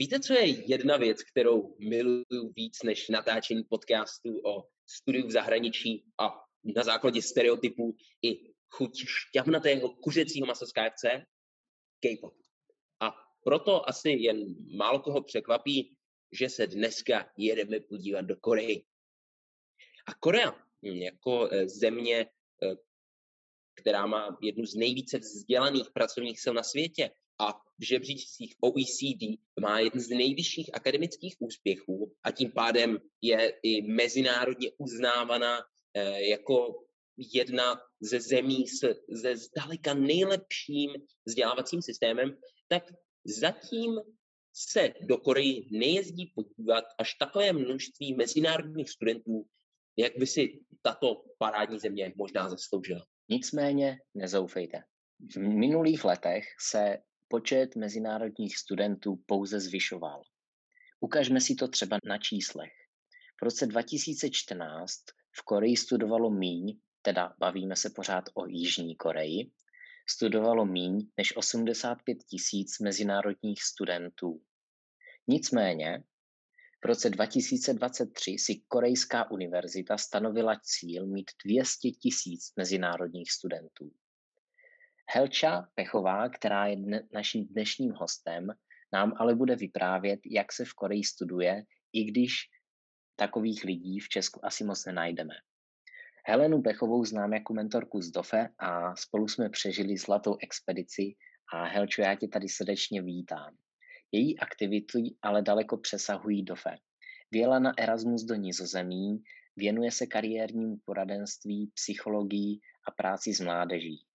Víte, co je jedna věc, kterou miluju víc než natáčení podcastů o studiu v zahraničí a na základě stereotypů i chuť šťavnatého kuřecího masa z KFC? K-pop. A proto asi jen málo koho překvapí, že se dneska jedeme podívat do Koreji. A Korea jako eh, země, eh, která má jednu z nejvíce vzdělaných pracovních sil na světě a v žebříčcích OECD má jeden z nejvyšších akademických úspěchů a tím pádem je i mezinárodně uznávaná eh, jako jedna ze zemí s, se zdaleka nejlepším vzdělávacím systémem, tak zatím se do Koreji nejezdí podívat až takové množství mezinárodních studentů, jak by si tato parádní země možná zasloužila. Nicméně nezoufejte. V minulých letech se počet mezinárodních studentů pouze zvyšoval. Ukažme si to třeba na číslech. V roce 2014 v Koreji studovalo míň, teda bavíme se pořád o Jižní Koreji, studovalo míň než 85 tisíc mezinárodních studentů. Nicméně v roce 2023 si Korejská univerzita stanovila cíl mít 200 tisíc mezinárodních studentů. Helča Pechová, která je dne, naším dnešním hostem, nám ale bude vyprávět, jak se v Koreji studuje, i když takových lidí v Česku asi moc nenajdeme. Helenu Pechovou znám jako mentorku z DOFE a spolu jsme přežili zlatou expedici a Helčo, já tě tady srdečně vítám. Její aktivity ale daleko přesahují DOFE. Věla na Erasmus do Nizozemí, věnuje se kariérnímu poradenství, psychologii a práci s mládeží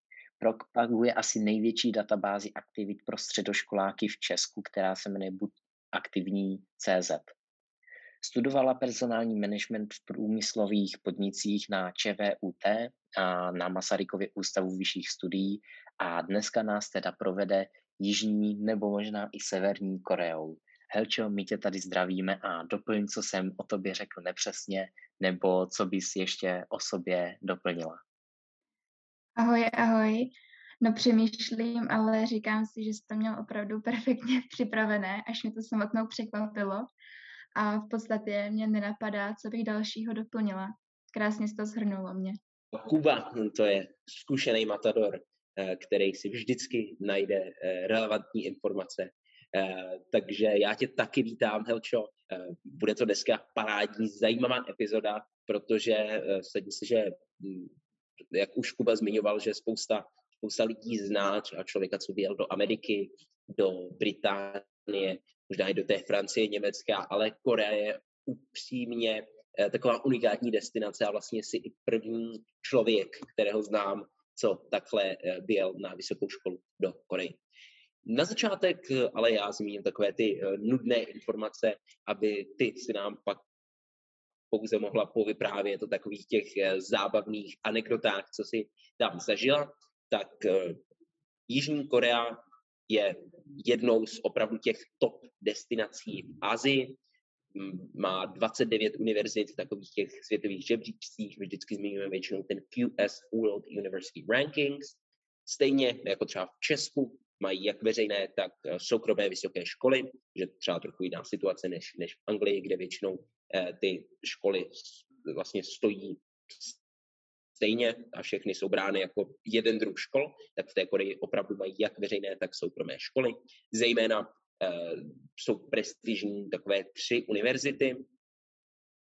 propaguje asi největší databázi aktivit pro středoškoláky v Česku, která se jmenuje Buď aktivní CZ. Studovala personální management v průmyslových podnicích na ČVUT a na Masarykově ústavu vyšších studií a dneska nás teda provede Jižní nebo možná i Severní Koreou. Helčo, my tě tady zdravíme a doplň, co jsem o tobě řekl nepřesně, nebo co bys ještě o sobě doplnila. Ahoj, ahoj. No přemýšlím, ale říkám si, že jsi to měl opravdu perfektně připravené, až mě to samotnou překvapilo. A v podstatě mě nenapadá, co bych dalšího doplnila. Krásně jsi to shrnulo mě. Kuba, to je zkušený matador, eh, který si vždycky najde eh, relevantní informace. Eh, takže já tě taky vítám, Helčo. Bude to dneska parádní, zajímavá epizoda, protože si, že hm, jak už Kuba zmiňoval, že spousta, spousta lidí zná třeba člověka, co vyjel do Ameriky, do Británie, možná i do té Francie, Německa, ale Korea je upřímně eh, taková unikátní destinace a vlastně si i první člověk, kterého znám, co takhle vyjel eh, na vysokou školu do Koreji. Na začátek eh, ale já zmíním takové ty nudné informace, aby ty si nám pak pouze mohla povyprávět o takových těch eh, zábavných anekdotách, co si tam zažila, tak eh, Jižní Korea je jednou z opravdu těch top destinací v Asii. Má 29 univerzit v takových těch světových žebříčcích. Vždycky zmiňujeme většinou ten QS World University Rankings. Stejně jako třeba v Česku mají jak veřejné, tak eh, soukromé vysoké školy, že třeba trochu jiná situace než, než v Anglii, kde většinou ty školy vlastně stojí stejně a všechny jsou brány jako jeden druh škol, tak v té Koreji opravdu mají jak veřejné, tak soukromé školy. Zejména eh, jsou prestižní takové tři univerzity,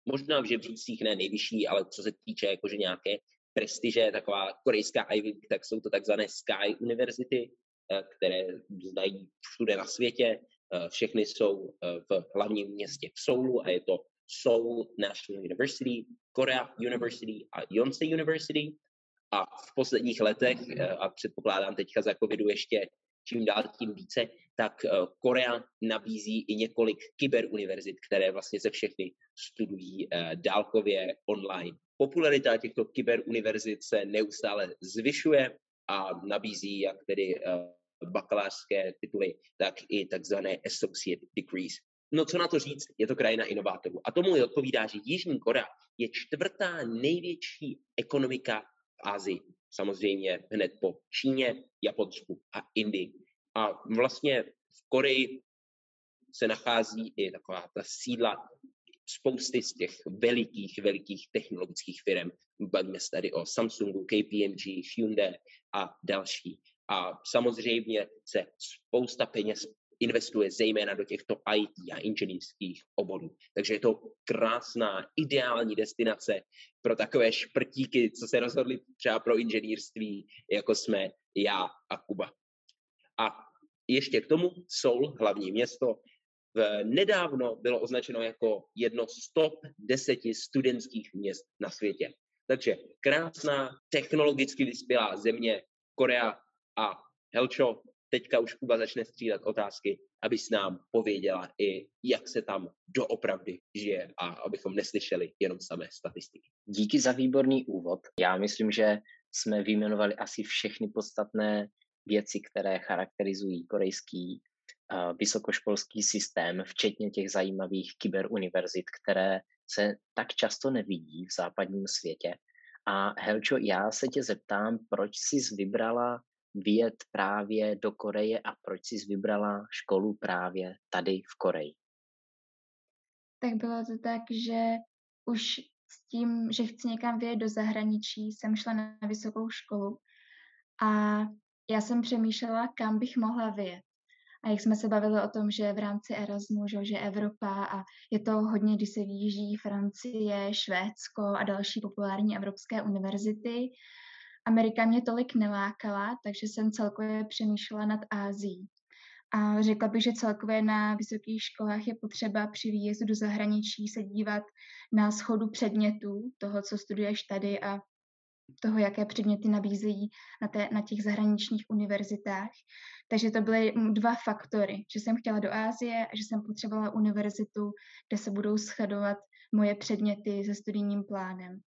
možná v žebřících ne nejvyšší, ale co se týče jakože nějaké prestiže, taková korejská Ivy, tak jsou to takzvané Sky univerzity, Eh, které znají všude na světě. Eh, všechny jsou eh, v hlavním městě v Soulu a je to Seoul National University, Korea University a Yonsei University. A v posledních letech, a předpokládám teďka za covidu ještě čím dál tím více, tak eh, Korea nabízí i několik kyberuniverzit, které vlastně se všechny studují eh, dálkově online. Popularita těchto kyberuniverzit se neustále zvyšuje a nabízí jak tedy bakalářské tituly, tak i takzvané associate degrees. No co na to říct, je to krajina inovátorů. A tomu odpovídá, že Jižní Korea je čtvrtá největší ekonomika v Asii. Samozřejmě hned po Číně, Japonsku a Indii. A vlastně v Koreji se nachází i taková ta sídla spousty z těch velikých, velikých technologických firm. Bavíme se tady o Samsungu, KPMG, Hyundai a další. A samozřejmě se spousta peněz investuje zejména do těchto IT a inženýrských oborů. Takže je to krásná, ideální destinace pro takové šprtíky, co se rozhodli třeba pro inženýrství, jako jsme já a Kuba. A ještě k tomu Seoul, hlavní město, v, nedávno bylo označeno jako jedno z top deseti studentských měst na světě. Takže krásná, technologicky vyspělá země, Korea a Helčo, teďka už Kuba začne střídat otázky, abys nám pověděla i, jak se tam doopravdy žije a abychom neslyšeli jenom samé statistiky. Díky za výborný úvod. Já myslím, že jsme vyjmenovali asi všechny podstatné věci, které charakterizují korejský uh, vysokoškolský systém, včetně těch zajímavých kyberuniverzit, které se tak často nevidí v západním světě. A Helčo, já se tě zeptám, proč jsi vybrala vyjet právě do Koreje a proč jsi vybrala školu právě tady v Koreji? Tak bylo to tak, že už s tím, že chci někam vyjet do zahraničí, jsem šla na vysokou školu a já jsem přemýšlela, kam bych mohla vyjet. A jak jsme se bavili o tom, že v rámci Erasmu, že, Evropa a je to hodně, když se vyjíždí Francie, Švédsko a další populární evropské univerzity, Amerika mě tolik nelákala, takže jsem celkově přemýšlela nad Ázií. A řekla bych, že celkově na vysokých školách je potřeba při výjezdu do zahraničí se dívat na schodu předmětů toho, co studuješ tady a toho, jaké předměty nabízejí na, té, na těch zahraničních univerzitách. Takže to byly dva faktory, že jsem chtěla do Ázie a že jsem potřebovala univerzitu, kde se budou shodovat moje předměty se studijním plánem.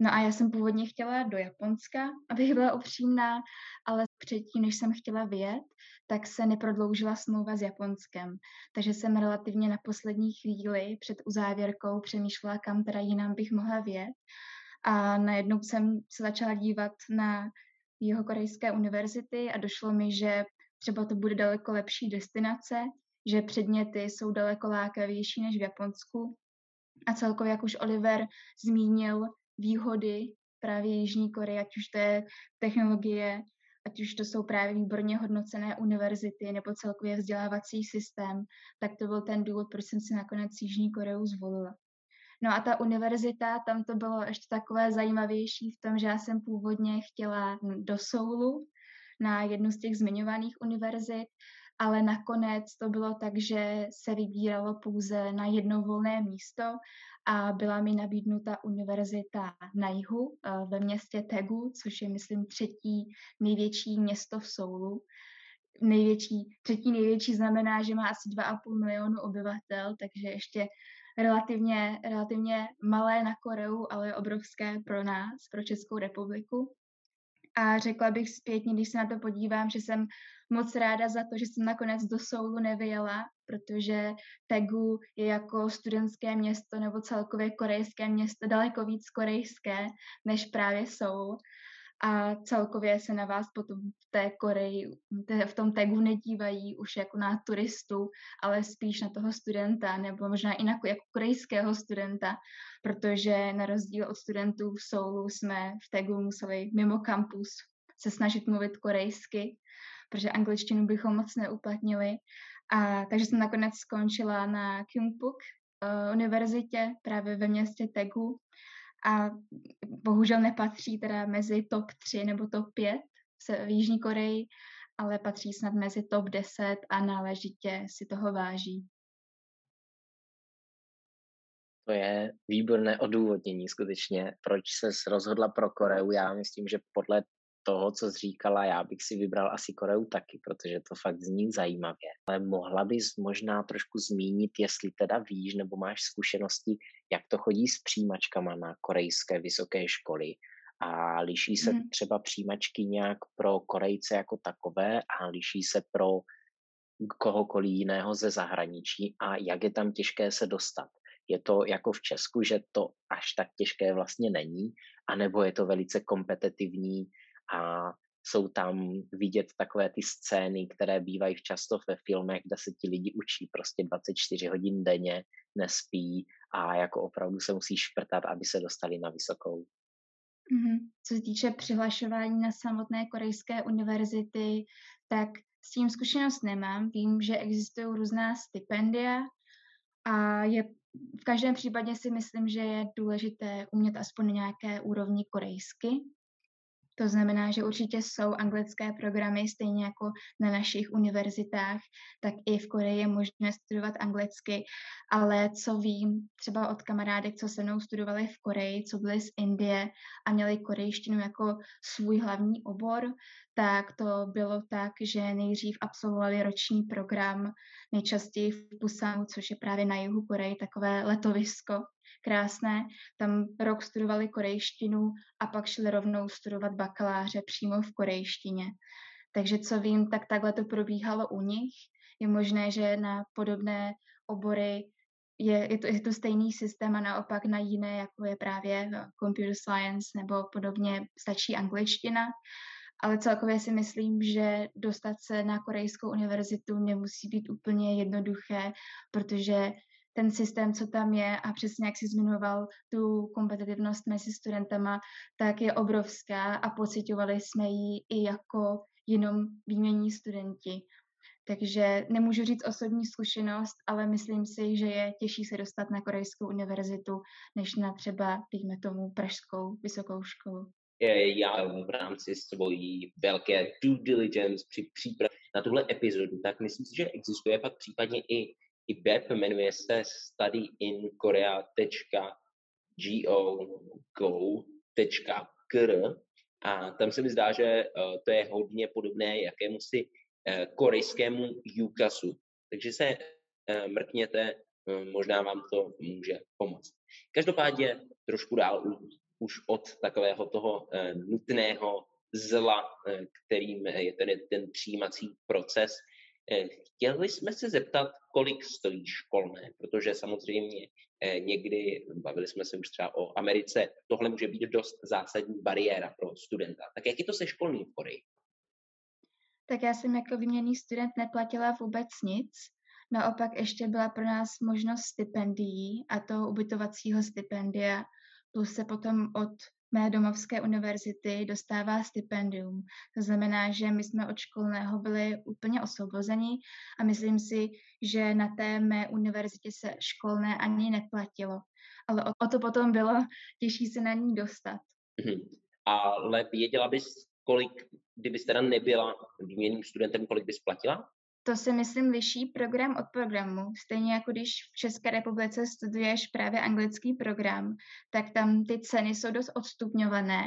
No a já jsem původně chtěla do Japonska, abych byla upřímná, ale předtím, než jsem chtěla vyjet, tak se neprodloužila smlouva s Japonskem. Takže jsem relativně na poslední chvíli před uzávěrkou přemýšlela, kam teda jinam bych mohla vyjet. A najednou jsem se začala dívat na jeho korejské univerzity a došlo mi, že třeba to bude daleko lepší destinace, že předměty jsou daleko lákavější než v Japonsku. A celkově, jak už Oliver zmínil, výhody právě Jižní Koreje, ať už to je technologie, ať už to jsou právě výborně hodnocené univerzity nebo celkově vzdělávací systém, tak to byl ten důvod, proč jsem si nakonec Jižní Koreu zvolila. No a ta univerzita, tam to bylo ještě takové zajímavější v tom, že já jsem původně chtěla do Soulu na jednu z těch zmiňovaných univerzit, ale nakonec to bylo tak, že se vybíralo pouze na jedno volné místo a byla mi nabídnuta univerzita na jihu eh, ve městě Tegu, což je, myslím, třetí největší město v Soulu. Největší, třetí největší znamená, že má asi 2,5 milionu obyvatel, takže ještě relativně, relativně malé na Koreu, ale obrovské pro nás, pro Českou republiku. A řekla bych zpětně, když se na to podívám, že jsem moc ráda za to, že jsem nakonec do Soulu nevyjela, protože Tegu je jako studentské město nebo celkově korejské město daleko víc korejské než právě Seoul. A celkově se na vás potom v té Koreji, v tom Tegu nedívají už jako na turistu, ale spíš na toho studenta, nebo možná i na jako korejského studenta, protože na rozdíl od studentů v Soulu jsme v Tegu museli mimo kampus se snažit mluvit korejsky, protože angličtinu bychom moc neuplatnili. A, takže jsem nakonec skončila na Kyungpuk uh, univerzitě právě ve městě Tegu a bohužel nepatří teda mezi top 3 nebo top 5 v Jižní Koreji, ale patří snad mezi top 10 a náležitě si toho váží. To je výborné odůvodnění skutečně, proč se rozhodla pro Koreu. Já myslím, že podle toho, co jsi říkala, já bych si vybral asi Koreu taky, protože to fakt zní zajímavě. Ale mohla bys možná trošku zmínit, jestli teda víš nebo máš zkušenosti, jak to chodí s přijímačkama na korejské vysoké školy. A liší se hmm. třeba přijímačky nějak pro Korejce jako takové a liší se pro kohokoliv jiného ze zahraničí a jak je tam těžké se dostat. Je to jako v Česku, že to až tak těžké vlastně není, anebo je to velice kompetitivní a jsou tam vidět takové ty scény, které bývají často ve filmech, kde se ti lidi učí prostě 24 hodin denně, nespí a jako opravdu se musí šprtat, aby se dostali na vysokou. Mm-hmm. Co se týče přihlašování na samotné korejské univerzity, tak s tím zkušenost nemám. Vím, že existují různá stipendia a je v každém případě si myslím, že je důležité umět aspoň nějaké úrovni korejsky, to znamená, že určitě jsou anglické programy, stejně jako na našich univerzitách, tak i v Koreji je možné studovat anglicky, ale co vím třeba od kamarádek, co se mnou studovali v Koreji, co byli z Indie a měli korejštinu jako svůj hlavní obor, tak to bylo tak, že nejdřív absolvovali roční program, nejčastěji v Pusanu, což je právě na jihu Koreji, takové letovisko, krásné. Tam rok studovali korejštinu a pak šli rovnou studovat bakaláře přímo v korejštině. Takže co vím, tak takhle to probíhalo u nich. Je možné, že na podobné obory je, je, to, je to stejný systém a naopak na jiné, jako je právě computer science nebo podobně, stačí angličtina. Ale celkově si myslím, že dostat se na korejskou univerzitu nemusí být úplně jednoduché, protože ten systém, co tam je a přesně jak jsi zmiňoval tu kompetitivnost mezi studentama, tak je obrovská a pocitovali jsme ji i jako jenom výmění studenti. Takže nemůžu říct osobní zkušenost, ale myslím si, že je těžší se dostat na korejskou univerzitu, než na třeba, dejme tomu, pražskou vysokou školu. Já v rámci svojí velké due diligence při přípravě na tuhle epizodu, tak myslím si, že existuje pak případně i i web, jmenuje se studyinkorea.go.kr a tam se mi zdá, že eh, to je hodně podobné jakému si eh, korejskému UCASu. Takže se eh, mrkněte, možná vám to může pomoct. Každopádně trošku dál už od takového toho nutného zla, kterým je ten, ten přijímací proces, chtěli jsme se zeptat, kolik stojí školné, protože samozřejmě eh, někdy, bavili jsme se už třeba o Americe, tohle může být dost zásadní bariéra pro studenta. Tak jak je to se školním v Koreji? Tak já jsem jako výměný student neplatila vůbec nic. Naopak ještě byla pro nás možnost stipendií, a to ubytovacího stipendia, plus se potom od mé domovské univerzity dostává stipendium. To znamená, že my jsme od školného byli úplně osvobozeni a myslím si, že na té mé univerzitě se školné ani neplatilo. Ale o, to potom bylo těžší se na ní dostat. Mhm. Ale věděla bys, kolik, kdybys teda nebyla výměným studentem, kolik bys platila? To si myslím liší program od programu. Stejně jako když v České republice studuješ právě anglický program, tak tam ty ceny jsou dost odstupňované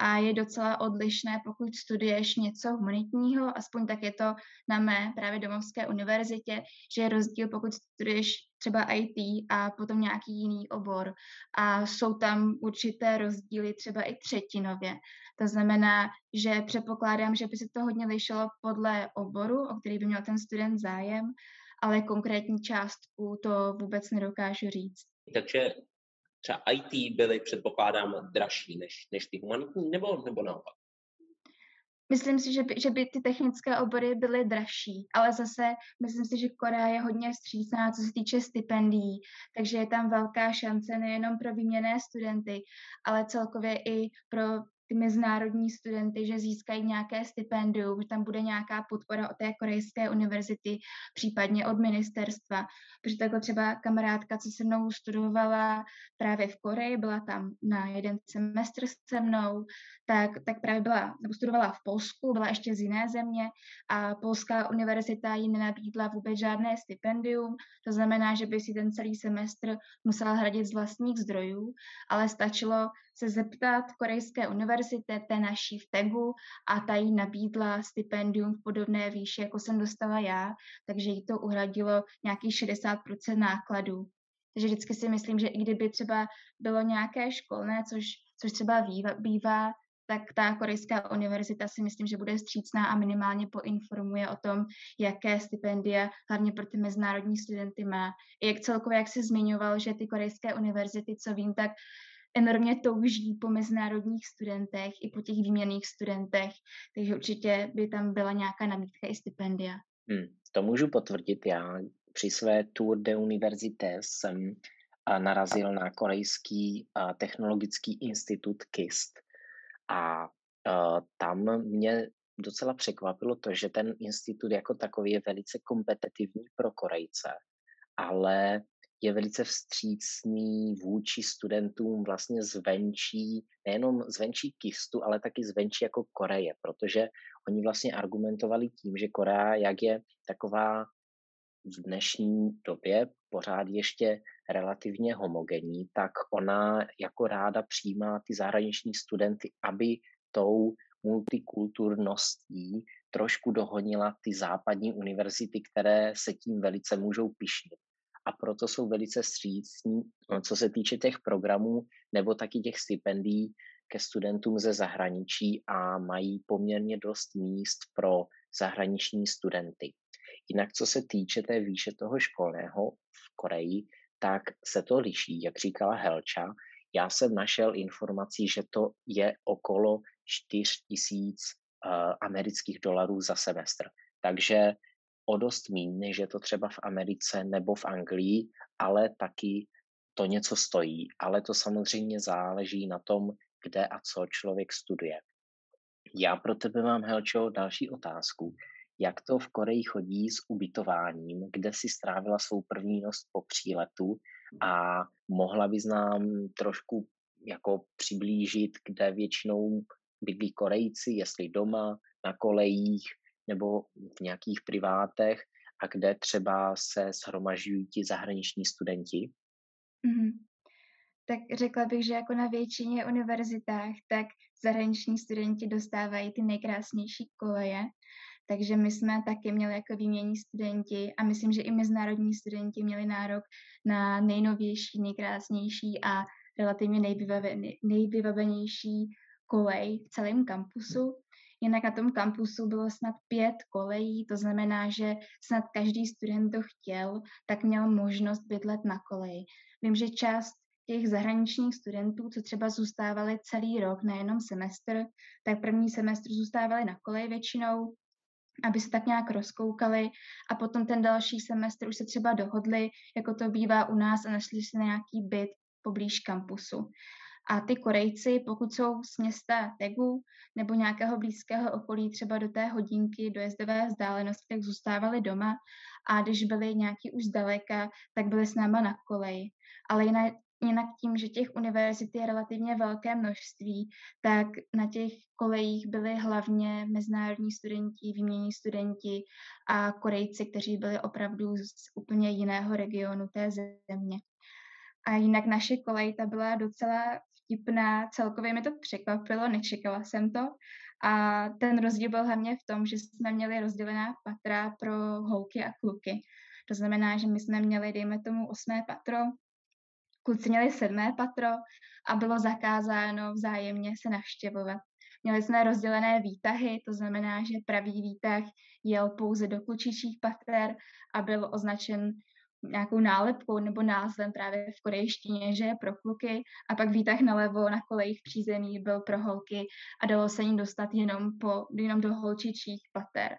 a je docela odlišné, pokud studuješ něco humanitního, aspoň tak je to na mé právě domovské univerzitě, že je rozdíl, pokud studuješ třeba IT a potom nějaký jiný obor. A jsou tam určité rozdíly třeba i třetinově. To znamená, že předpokládám, že by se to hodně lišilo podle oboru, o který by měl ten student zájem, ale konkrétní částku to vůbec nedokážu říct. Takže třeba IT byly, předpokládám, dražší než, než ty humanitní, nebo, nebo naopak? Myslím si, že by, že by ty technické obory byly dražší, ale zase myslím si, že Korea je hodně vstřícná, co se týče stipendií, takže je tam velká šance nejenom pro výměné studenty, ale celkově i pro ty mezinárodní studenty, že získají nějaké stipendium, že tam bude nějaká podpora od té korejské univerzity, případně od ministerstva. Protože takhle třeba kamarádka, co se mnou studovala právě v Koreji, byla tam na jeden semestr se mnou, tak, tak právě byla, nebo studovala v Polsku, byla ještě z jiné země a polská univerzita jí nenabídla vůbec žádné stipendium, to znamená, že by si ten celý semestr musela hradit z vlastních zdrojů, ale stačilo se zeptat korejské univerzity, té naší v TEGu a ta jí nabídla stipendium v podobné výši, jako jsem dostala já, takže jí to uhradilo nějakých 60% nákladů. Takže vždycky si myslím, že i kdyby třeba bylo nějaké školné, což, což třeba bývá, bývá, tak ta korejská univerzita si myslím, že bude střícná a minimálně poinformuje o tom, jaké stipendia hlavně pro ty mezinárodní studenty má. I jak celkově, jak se zmiňoval, že ty korejské univerzity, co vím, tak enormně touží po mezinárodních studentech i po těch výměných studentech, takže určitě by tam byla nějaká nabídka i stipendia. Hmm, to můžu potvrdit. Já při své Tour de Université jsem narazil na korejský technologický institut KIST. A tam mě docela překvapilo to, že ten institut jako takový je velice kompetitivní pro Korejce, ale je velice vstřícný vůči studentům vlastně zvenčí, nejenom zvenčí Kistu, ale taky zvenčí jako Koreje, protože oni vlastně argumentovali tím, že Korea, jak je taková v dnešní době pořád ještě relativně homogenní, tak ona jako ráda přijímá ty zahraniční studenty, aby tou multikulturností trošku dohonila ty západní univerzity, které se tím velice můžou pišnit. A proto jsou velice střícní, no, co se týče těch programů nebo taky těch stipendií ke studentům ze zahraničí a mají poměrně dost míst pro zahraniční studenty. Jinak, co se týče té výše toho školného v Koreji, tak se to liší, jak říkala Helča. Já jsem našel informací, že to je okolo 4 tisíc uh, amerických dolarů za semestr. Takže o dost méně, než je to třeba v Americe nebo v Anglii, ale taky to něco stojí. Ale to samozřejmě záleží na tom, kde a co člověk studuje. Já pro tebe mám, Helčo, další otázku jak to v Koreji chodí s ubytováním, kde si strávila svou první noc po příletu a mohla bys nám trošku jako přiblížit, kde většinou bydlí Korejci, jestli doma, na kolejích nebo v nějakých privátech a kde třeba se shromažují ti zahraniční studenti? Mm-hmm. Tak řekla bych, že jako na většině univerzitách, tak zahraniční studenti dostávají ty nejkrásnější koleje takže my jsme taky měli jako výmění studenti a myslím, že i mezinárodní studenti měli nárok na nejnovější, nejkrásnější a relativně nejvybavenější kolej v celém kampusu. Jinak na tom kampusu bylo snad pět kolejí, to znamená, že snad každý student, kdo chtěl, tak měl možnost bydlet na koleji. Vím, že část těch zahraničních studentů, co třeba zůstávali celý rok, nejenom semestr, tak první semestr zůstávali na koleji většinou, aby se tak nějak rozkoukali a potom ten další semestr už se třeba dohodli, jako to bývá u nás a našli si nějaký byt poblíž kampusu. A ty Korejci, pokud jsou z města Tegu nebo nějakého blízkého okolí, třeba do té hodinky dojezdové vzdálenosti, tak zůstávali doma a když byli nějaký už zdaleka, tak byli s náma na koleji. Ale jinak, jinak tím, že těch univerzit je relativně velké množství, tak na těch kolejích byli hlavně mezinárodní studenti, výmění studenti a Korejci, kteří byli opravdu z úplně jiného regionu té země. A jinak naše kolej, ta byla docela vtipná, celkově mi to překvapilo, nečekala jsem to. A ten rozdíl byl hlavně v tom, že jsme měli rozdělená patra pro holky a kluky. To znamená, že my jsme měli, dejme tomu, osmé patro, kluci měli sedmé patro a bylo zakázáno vzájemně se navštěvovat. Měli jsme rozdělené výtahy, to znamená, že pravý výtah jel pouze do klučičích pater a byl označen nějakou nálepkou nebo názvem právě v korejštině, že je pro kluky a pak výtah nalevo na kolejích přízemí byl pro holky a dalo se jim dostat jenom, po, jenom do holčičích pater.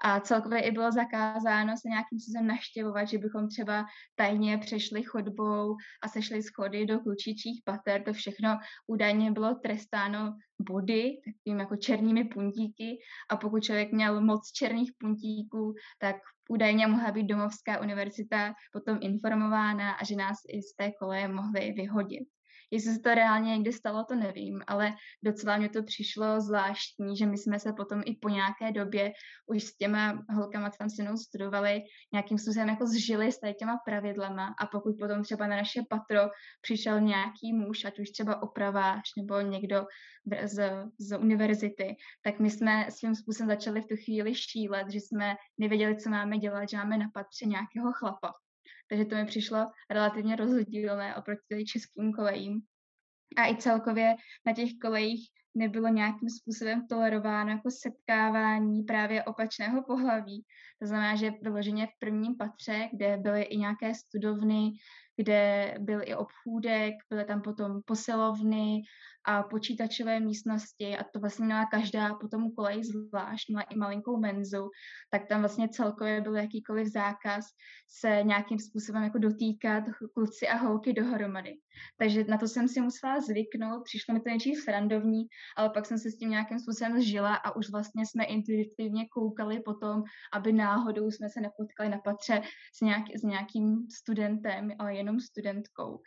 A celkově i bylo zakázáno se nějakým způsobem naštěvovat, že bychom třeba tajně přešli chodbou a sešli schody do klučičích pater. To všechno údajně bylo trestáno body, takovým jako černými puntíky a pokud člověk měl moc černých puntíků, tak údajně mohla být domovská univerzita potom informována a že nás i z té koleje mohli vyhodit. Jestli se to reálně někdy stalo, to nevím, ale docela mě to přišlo zvláštní, že my jsme se potom i po nějaké době už s těma holkama, co tam se mnou studovali, nějakým způsobem jako zžili s tady těma pravidlama a pokud potom třeba na naše patro přišel nějaký muž, ať už třeba opravář nebo někdo z, z univerzity, tak my jsme svým způsobem začali v tu chvíli šílet, že jsme nevěděli, co máme dělat, že máme na patře nějakého chlapa. Takže to mi přišlo relativně rozdílné oproti českým kolejím. A i celkově na těch kolejích nebylo nějakým způsobem tolerováno jako setkávání právě opačného pohlaví. To znamená, že vyloženě v prvním patře, kde byly i nějaké studovny, kde byl i obchůdek, byly tam potom posilovny a počítačové místnosti a to vlastně měla každá potom kolej zvlášť, měla i malinkou menzu, tak tam vlastně celkově byl jakýkoliv zákaz se nějakým způsobem jako dotýkat kluci a holky dohromady. Takže na to jsem si musela zvyknout, přišlo mi to nejdřív srandovní, ale pak jsem se s tím nějakým způsobem žila a už vlastně jsme intuitivně koukali potom, aby náhodou jsme se nepotkali na patře s, nějak, s nějakým studentem, ale jenom studentkou.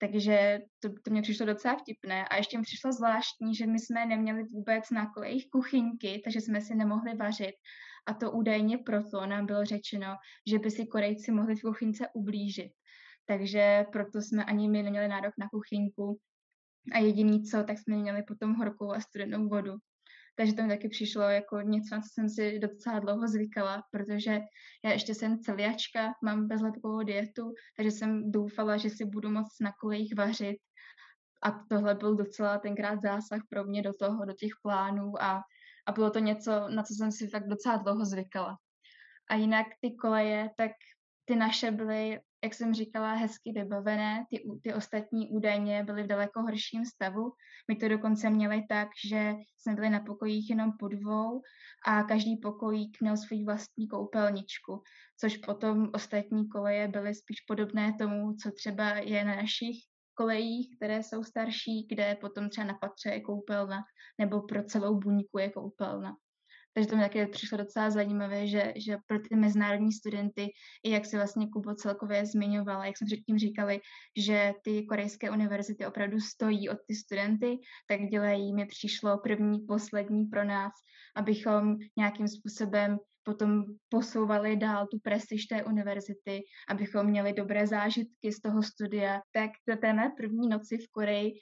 Takže to, to mě přišlo docela vtipné. A ještě mi přišlo zvláštní, že my jsme neměli vůbec na kolejích kuchyňky, takže jsme si nemohli vařit. A to údajně proto nám bylo řečeno, že by si Korejci mohli v kuchyňce ublížit. Takže proto jsme ani my neměli nárok na kuchyňku. A jediný co, tak jsme měli potom horkou a studenou vodu. Takže to mi taky přišlo jako něco, na co jsem si docela dlouho zvykala, protože já ještě jsem celiačka, mám bezlepkovou dietu, takže jsem doufala, že si budu moct na kolejích vařit. A tohle byl docela tenkrát zásah pro mě do toho, do těch plánů a, a bylo to něco, na co jsem si tak docela dlouho zvykala. A jinak ty koleje, tak ty naše byly jak jsem říkala, hezky vybavené. Ty, ty ostatní údajně byly v daleko horším stavu. My to dokonce měli tak, že jsme byli na pokojích jenom po dvou a každý pokojík měl svůj vlastní koupelničku, což potom ostatní koleje byly spíš podobné tomu, co třeba je na našich kolejích, které jsou starší, kde potom třeba na patře je koupelna, nebo pro celou buňku je koupelna. Takže to mi také přišlo docela zajímavé, že, že pro ty mezinárodní studenty, i jak se vlastně Kubo celkově zmiňovala, jak jsme předtím říkali, že ty korejské univerzity opravdu stojí od ty studenty, tak dělají mi přišlo první, poslední pro nás, abychom nějakým způsobem potom posouvali dál tu prestiž té univerzity, abychom měli dobré zážitky z toho studia. Tak té mé první noci v Koreji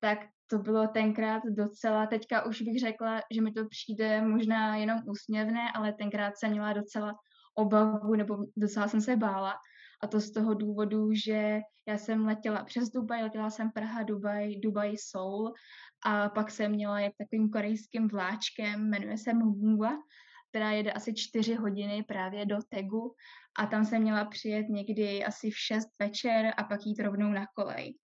tak to bylo tenkrát docela, teďka už bych řekla, že mi to přijde možná jenom úsměvné, ale tenkrát jsem měla docela obavu, nebo docela jsem se bála. A to z toho důvodu, že já jsem letěla přes Dubaj, letěla jsem Praha, Dubaj, Dubaj, Seoul a pak jsem měla jet takovým korejským vláčkem, jmenuje se Mungwa, která jede asi čtyři hodiny právě do Tegu a tam jsem měla přijet někdy asi v 6 večer a pak jít rovnou na kolej.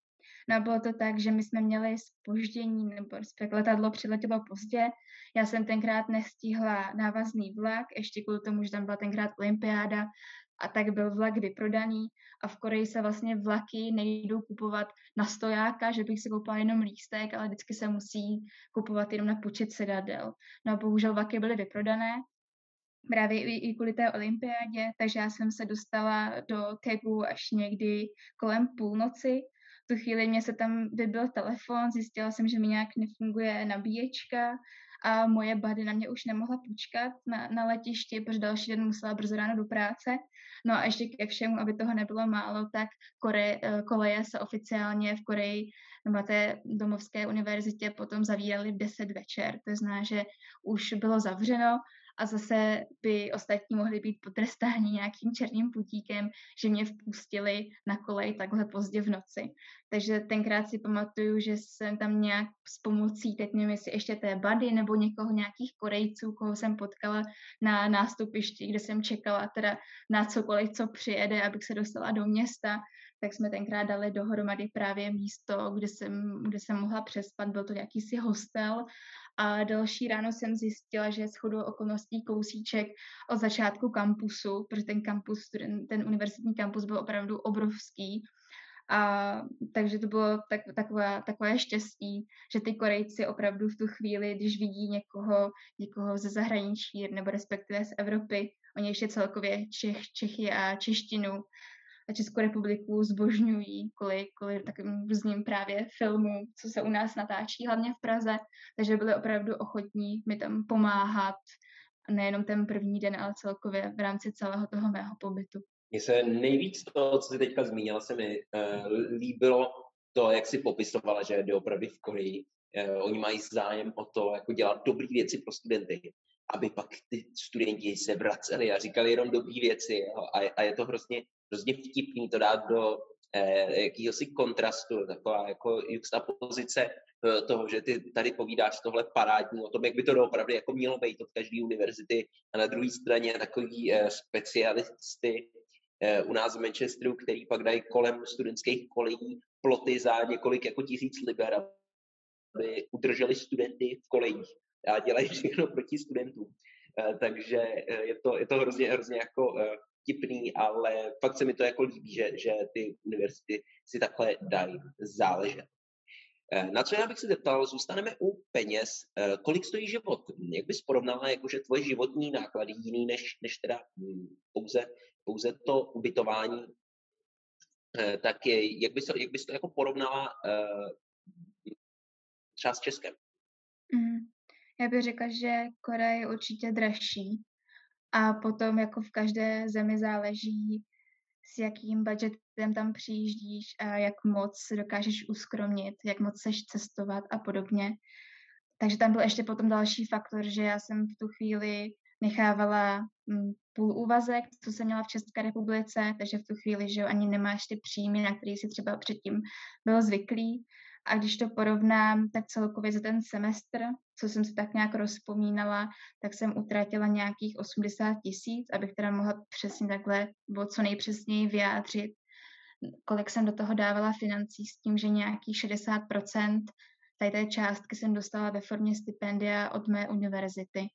No a bylo to tak, že my jsme měli spoždění, nebo respektive letadlo přiletělo pozdě. Já jsem tenkrát nestihla návazný vlak, ještě kvůli tomu, že tam byla tenkrát olympiáda, a tak byl vlak vyprodaný a v Koreji se vlastně vlaky nejdou kupovat na stojáka, že bych si koupila jenom lístek, ale vždycky se musí kupovat jenom na počet sedadel. No a bohužel vlaky byly vyprodané, právě i, kvůli té olympiádě, takže já jsem se dostala do Tegu až někdy kolem půlnoci tu chvíli mě se tam vybil telefon, zjistila jsem, že mi nějak nefunguje nabíječka a moje bady na mě už nemohla počkat na, na letišti, protože další den musela brzo ráno do práce. No a ještě ke všemu, aby toho nebylo málo, tak Kore, eh, koleje se oficiálně v Koreji nebo té domovské univerzitě potom zavíraly v 10 večer. To znamená, že už bylo zavřeno a zase by ostatní mohli být potrestáni nějakým černým putíkem, že mě vpustili na kolej takhle pozdě v noci. Takže tenkrát si pamatuju, že jsem tam nějak s pomocí, teď nevím, jestli ještě té bady nebo někoho, nějakých Korejců, koho jsem potkala na nástupišti, kde jsem čekala teda na cokoliv, co přijede, abych se dostala do města, tak jsme tenkrát dali dohromady právě místo, kde jsem, kde jsem mohla přespat, byl to jakýsi hostel a další ráno jsem zjistila, že shodou okolností kousíček od začátku kampusu, protože ten kampus, ten univerzitní kampus byl opravdu obrovský, a takže to bylo tak, takové, takové štěstí, že ty Korejci opravdu v tu chvíli, když vidí někoho, někoho ze zahraničí nebo respektive z Evropy, oni ještě celkově Čech, Čechy a češtinu, a Českou republiku zbožňují kvůli, kvůli takovým různým právě filmům, co se u nás natáčí, hlavně v Praze, takže byli opravdu ochotní mi tam pomáhat, nejenom ten první den, ale celkově v rámci celého toho mého pobytu. Mně se nejvíc to, co jsi teďka zmínila, se mi uh, líbilo to, jak si popisovala, že doopravdy v Koreji uh, oni mají zájem o to, jako dělat dobré věci pro studenty, aby pak ty studenti se vraceli a říkali jenom dobré věci. Jo? A, a je to hrozně, hrozně vtipný to dát do eh, jakýhosi kontrastu, taková jako juxtapozice eh, toho, že ty tady povídáš tohle parádní o tom, jak by to doopravdy jako mělo být od každé univerzity a na druhé straně takový eh, specialisty eh, u nás v Manchesteru, který pak dají kolem studentských kolejí ploty za několik jako tisíc liber, aby udrželi studenty v kolejích a dělají všechno proti studentům. Eh, takže eh, je to, je to hrozně, hrozně jako eh, vtipný, ale fakt se mi to jako líbí, že, že ty univerzity si takhle dají záležet. Na co já bych se zeptal, zůstaneme u peněz. Kolik stojí život? Jak bys porovnala jakože tvoje životní náklady jiný než, než teda hm, pouze, pouze to ubytování? Tak je, jak, bys to, jak bys to jako porovnala třeba s Českem? Mm. Já bych řekla, že Korea je určitě dražší a potom jako v každé zemi záleží, s jakým budgetem tam přijíždíš a jak moc dokážeš uskromnit, jak moc seš cestovat a podobně. Takže tam byl ještě potom další faktor, že já jsem v tu chvíli nechávala mm, půl úvazek, co jsem měla v České republice, takže v tu chvíli, že ani nemáš ty příjmy, na který si třeba předtím byl zvyklý. A když to porovnám, tak celkově za ten semestr, co jsem si tak nějak rozpomínala, tak jsem utratila nějakých 80 tisíc, abych teda mohla přesně takhle, nebo co nejpřesněji vyjádřit, kolik jsem do toho dávala financí s tím, že nějakých 60% tady té částky jsem dostala ve formě stipendia od mé univerzity.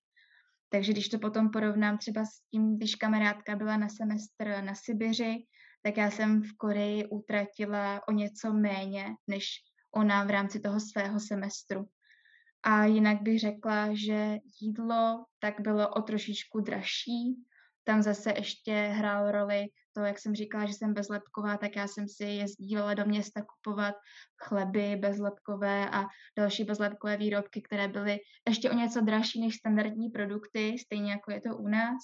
Takže když to potom porovnám třeba s tím, když kamarádka byla na semestr na Sibiři, tak já jsem v Koreji utratila o něco méně, než ona v rámci toho svého semestru. A jinak bych řekla, že jídlo tak bylo o trošičku dražší. Tam zase ještě hrál roli to, jak jsem říkala, že jsem bezlepková, tak já jsem si jezdívala do města kupovat chleby bezlepkové a další bezlepkové výrobky, které byly ještě o něco dražší než standardní produkty, stejně jako je to u nás.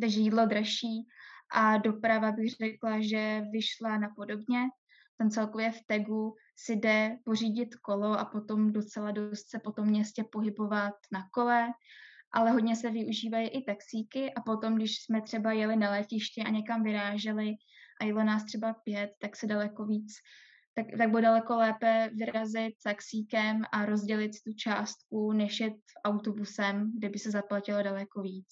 Takže jídlo dražší a doprava bych řekla, že vyšla na podobně. Tam celkově v Tegu si jde pořídit kolo a potom docela dost se po tom městě pohybovat na kole, ale hodně se využívají i taxíky a potom, když jsme třeba jeli na letiště a někam vyráželi a jelo nás třeba pět, tak se daleko víc tak, tak bude daleko lépe vyrazit taxíkem a rozdělit tu částku, než jet autobusem, kde by se zaplatilo daleko víc.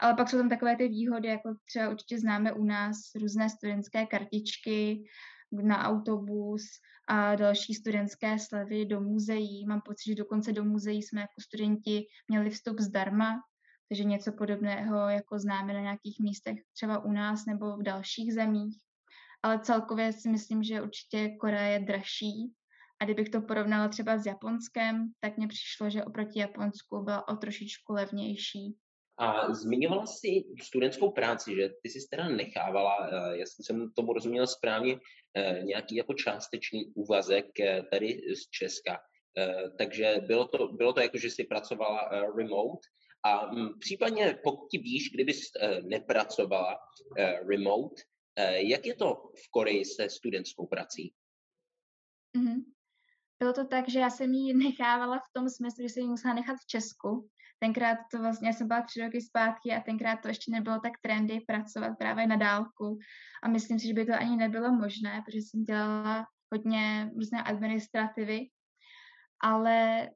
Ale pak jsou tam takové ty výhody, jako třeba určitě známe u nás různé studentské kartičky, na autobus a další studentské slevy do muzeí. Mám pocit, že dokonce do muzeí jsme jako studenti měli vstup zdarma, takže něco podobného jako známe na nějakých místech třeba u nás nebo v dalších zemích. Ale celkově si myslím, že určitě Korea je dražší. A kdybych to porovnala třeba s Japonskem, tak mně přišlo, že oproti Japonsku byla o trošičku levnější. A zmiňovala jsi studentskou práci, že ty jsi teda nechávala, eh, jestli jsem tomu rozuměl správně, eh, nějaký jako částečný úvazek eh, tady z Česka. Takže bylo to, bylo to jako, že jsi pracovala remote a mm, případně pokud ti víš, kdybys nepracovala remote, jak je to v Koreji se studentskou prací? Mm-hmm. Bylo to tak, že já jsem ji nechávala v tom smyslu, že jsem ji musela nechat v Česku, tenkrát to vlastně, já jsem byla tři roky zpátky a tenkrát to ještě nebylo tak trendy pracovat právě na dálku a myslím si, že by to ani nebylo možné, protože jsem dělala hodně různé administrativy, ale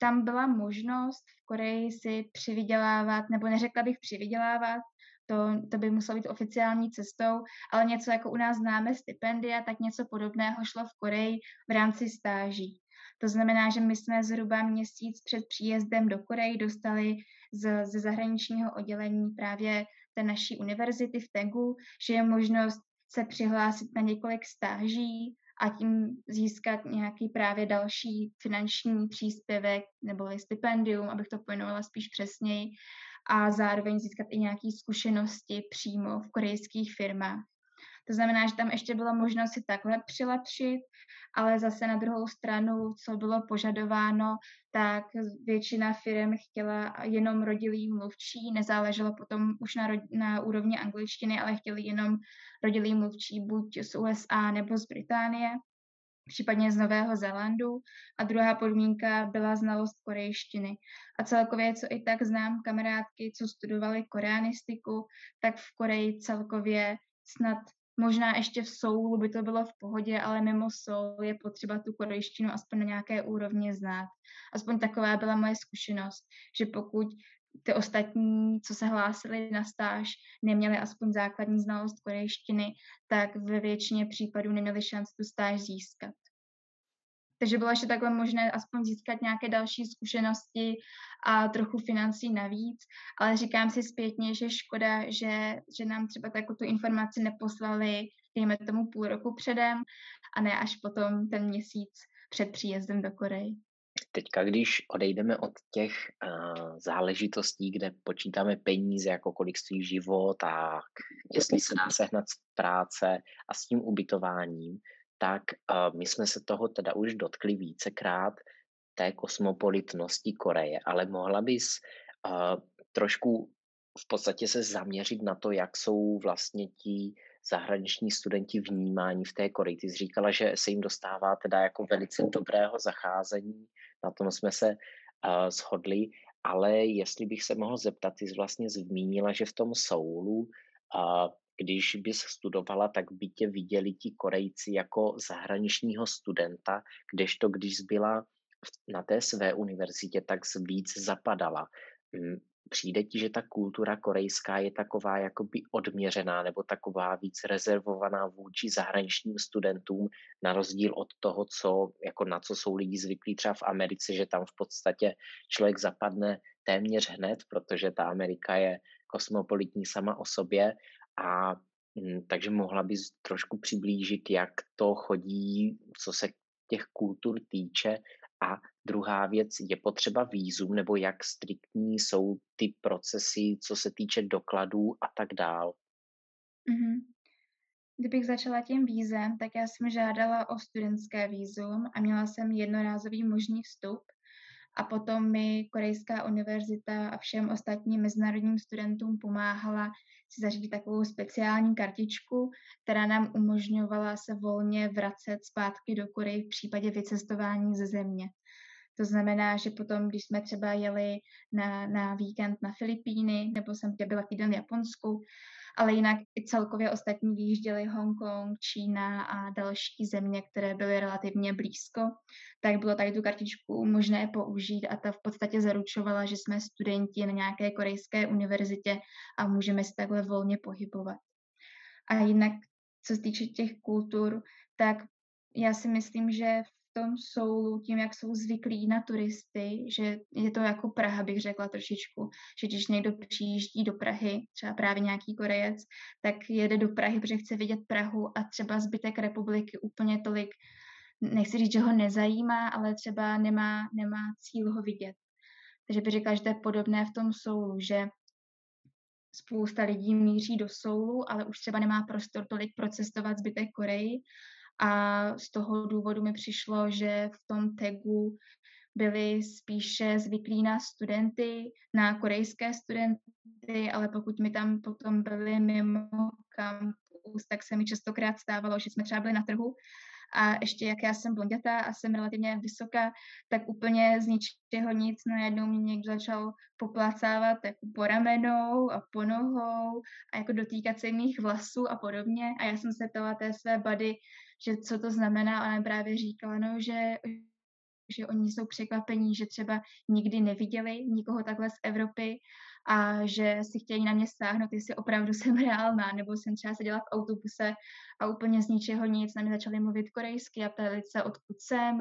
tam byla možnost v Koreji si přivydělávat, nebo neřekla bych přivydělávat, to, to by muselo být oficiální cestou, ale něco jako u nás známe stipendia, tak něco podobného šlo v Koreji v rámci stáží. To znamená, že my jsme zhruba měsíc před příjezdem do Koreji dostali z, ze zahraničního oddělení právě té naší univerzity v Tegu, že je možnost se přihlásit na několik stáží a tím získat nějaký právě další finanční příspěvek nebo stipendium, abych to pojmenovala spíš přesněji, a zároveň získat i nějaké zkušenosti přímo v korejských firmách. To znamená, že tam ještě byla možnost si takhle přilepšit, ale zase na druhou stranu, co bylo požadováno, tak většina firm chtěla jenom rodilý mluvčí, nezáleželo potom už na, na úrovni angličtiny, ale chtěli jenom rodilý mluvčí buď z USA nebo z Británie případně z Nového Zélandu. A druhá podmínka byla znalost korejštiny. A celkově, co i tak znám kamarádky, co studovali koreanistiku, tak v Koreji celkově snad možná ještě v Soulu by to bylo v pohodě, ale mimo Soul je potřeba tu korejštinu aspoň na nějaké úrovni znát. Aspoň taková byla moje zkušenost, že pokud ty ostatní, co se hlásili na stáž, neměli aspoň základní znalost korejštiny, tak ve většině případů neměli šanci tu stáž získat. Takže bylo ještě takhle možné aspoň získat nějaké další zkušenosti a trochu financí navíc, ale říkám si zpětně, že škoda, že, že nám třeba takovou tu informaci neposlali, dejme tomu půl roku předem a ne až potom ten měsíc před příjezdem do Koreji. Teďka, když odejdeme od těch uh, záležitostí, kde počítáme peníze, jako kolik stojí život a jestli se dá sehnat z práce a s tím ubytováním, tak uh, my jsme se toho teda už dotkli vícekrát, té kosmopolitnosti Koreje, ale mohla bys uh, trošku v podstatě se zaměřit na to, jak jsou vlastně ti zahraniční studenti vnímání v té Koreji. Ty jsi říkala, že se jim dostává teda jako velice dobrého zacházení, na tom jsme se uh, shodli, ale jestli bych se mohl zeptat, ty jsi vlastně zmínila, že v tom Soulu, uh, když bys studovala, tak by tě viděli ti Korejci jako zahraničního studenta, kdežto když byla na té své univerzitě, tak víc zapadala. Přijde ti, že ta kultura korejská je taková jakoby odměřená nebo taková víc rezervovaná vůči zahraničním studentům, na rozdíl od toho, co, jako na co jsou lidi zvyklí třeba v Americe, že tam v podstatě člověk zapadne téměř hned, protože ta Amerika je kosmopolitní sama o sobě a mm, takže mohla bys trošku přiblížit, jak to chodí, co se těch kultur týče a druhá věc, je potřeba výzum, nebo jak striktní jsou ty procesy, co se týče dokladů a tak dál? Mm-hmm. Kdybych začala tím vízem, tak já jsem žádala o studentské vízum a měla jsem jednorázový možný vstup. A potom mi Korejská univerzita a všem ostatním mezinárodním studentům pomáhala si zařídit takovou speciální kartičku, která nám umožňovala se volně vracet zpátky do Koreji v případě vycestování ze země. To znamená, že potom, když jsme třeba jeli na, na víkend na Filipíny, nebo jsem byla týden v Japonsku, ale jinak i celkově ostatní vyjížděli Hongkong, Čína a další země, které byly relativně blízko, tak bylo tady tu kartičku možné použít a ta v podstatě zaručovala, že jsme studenti na nějaké korejské univerzitě a můžeme se takhle volně pohybovat. A jinak, co se týče těch kultur, tak já si myslím, že tom Soulu, tím, jak jsou zvyklí na turisty, že je to jako Praha, bych řekla trošičku, že když někdo přijíždí do Prahy, třeba právě nějaký Korejec, tak jede do Prahy, protože chce vidět Prahu a třeba zbytek republiky úplně tolik, nechci říct, že ho nezajímá, ale třeba nemá, nemá cíl ho vidět. Takže bych řekla, že to je podobné v tom Soulu, že spousta lidí míří do Soulu, ale už třeba nemá prostor tolik procestovat zbytek Koreji a z toho důvodu mi přišlo, že v tom tagu byli spíše zvyklí na studenty, na korejské studenty, ale pokud mi tam potom byli mimo kampus, tak se mi častokrát stávalo, že jsme třeba byli na trhu a ještě jak já jsem blondětá a jsem relativně vysoká, tak úplně z ničeho nic najednou mě někdo začal poplacávat jako po ramenou a po nohou a jako dotýkat se mých vlasů a podobně. A já jsem se ptala té své bady, že co to znamená, ona právě říkala, no, že že oni jsou překvapení, že třeba nikdy neviděli nikoho takhle z Evropy a že si chtějí na mě stáhnout, jestli opravdu jsem reálná, nebo jsem třeba seděla v autobuse a úplně z ničeho nic na mě začali mluvit korejsky a ptali se, odkud jsem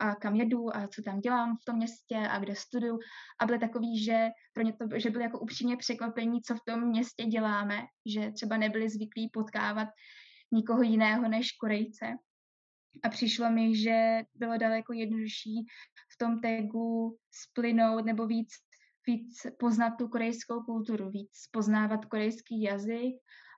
a kam jedu a co tam dělám v tom městě a kde studuju. A byly takový, že pro ně to, že byly jako upřímně překvapení, co v tom městě děláme, že třeba nebyli zvyklí potkávat nikoho jiného než Korejce. A přišlo mi, že bylo daleko jednodušší v tom tagu splynout nebo víc, víc poznat tu korejskou kulturu, víc poznávat korejský jazyk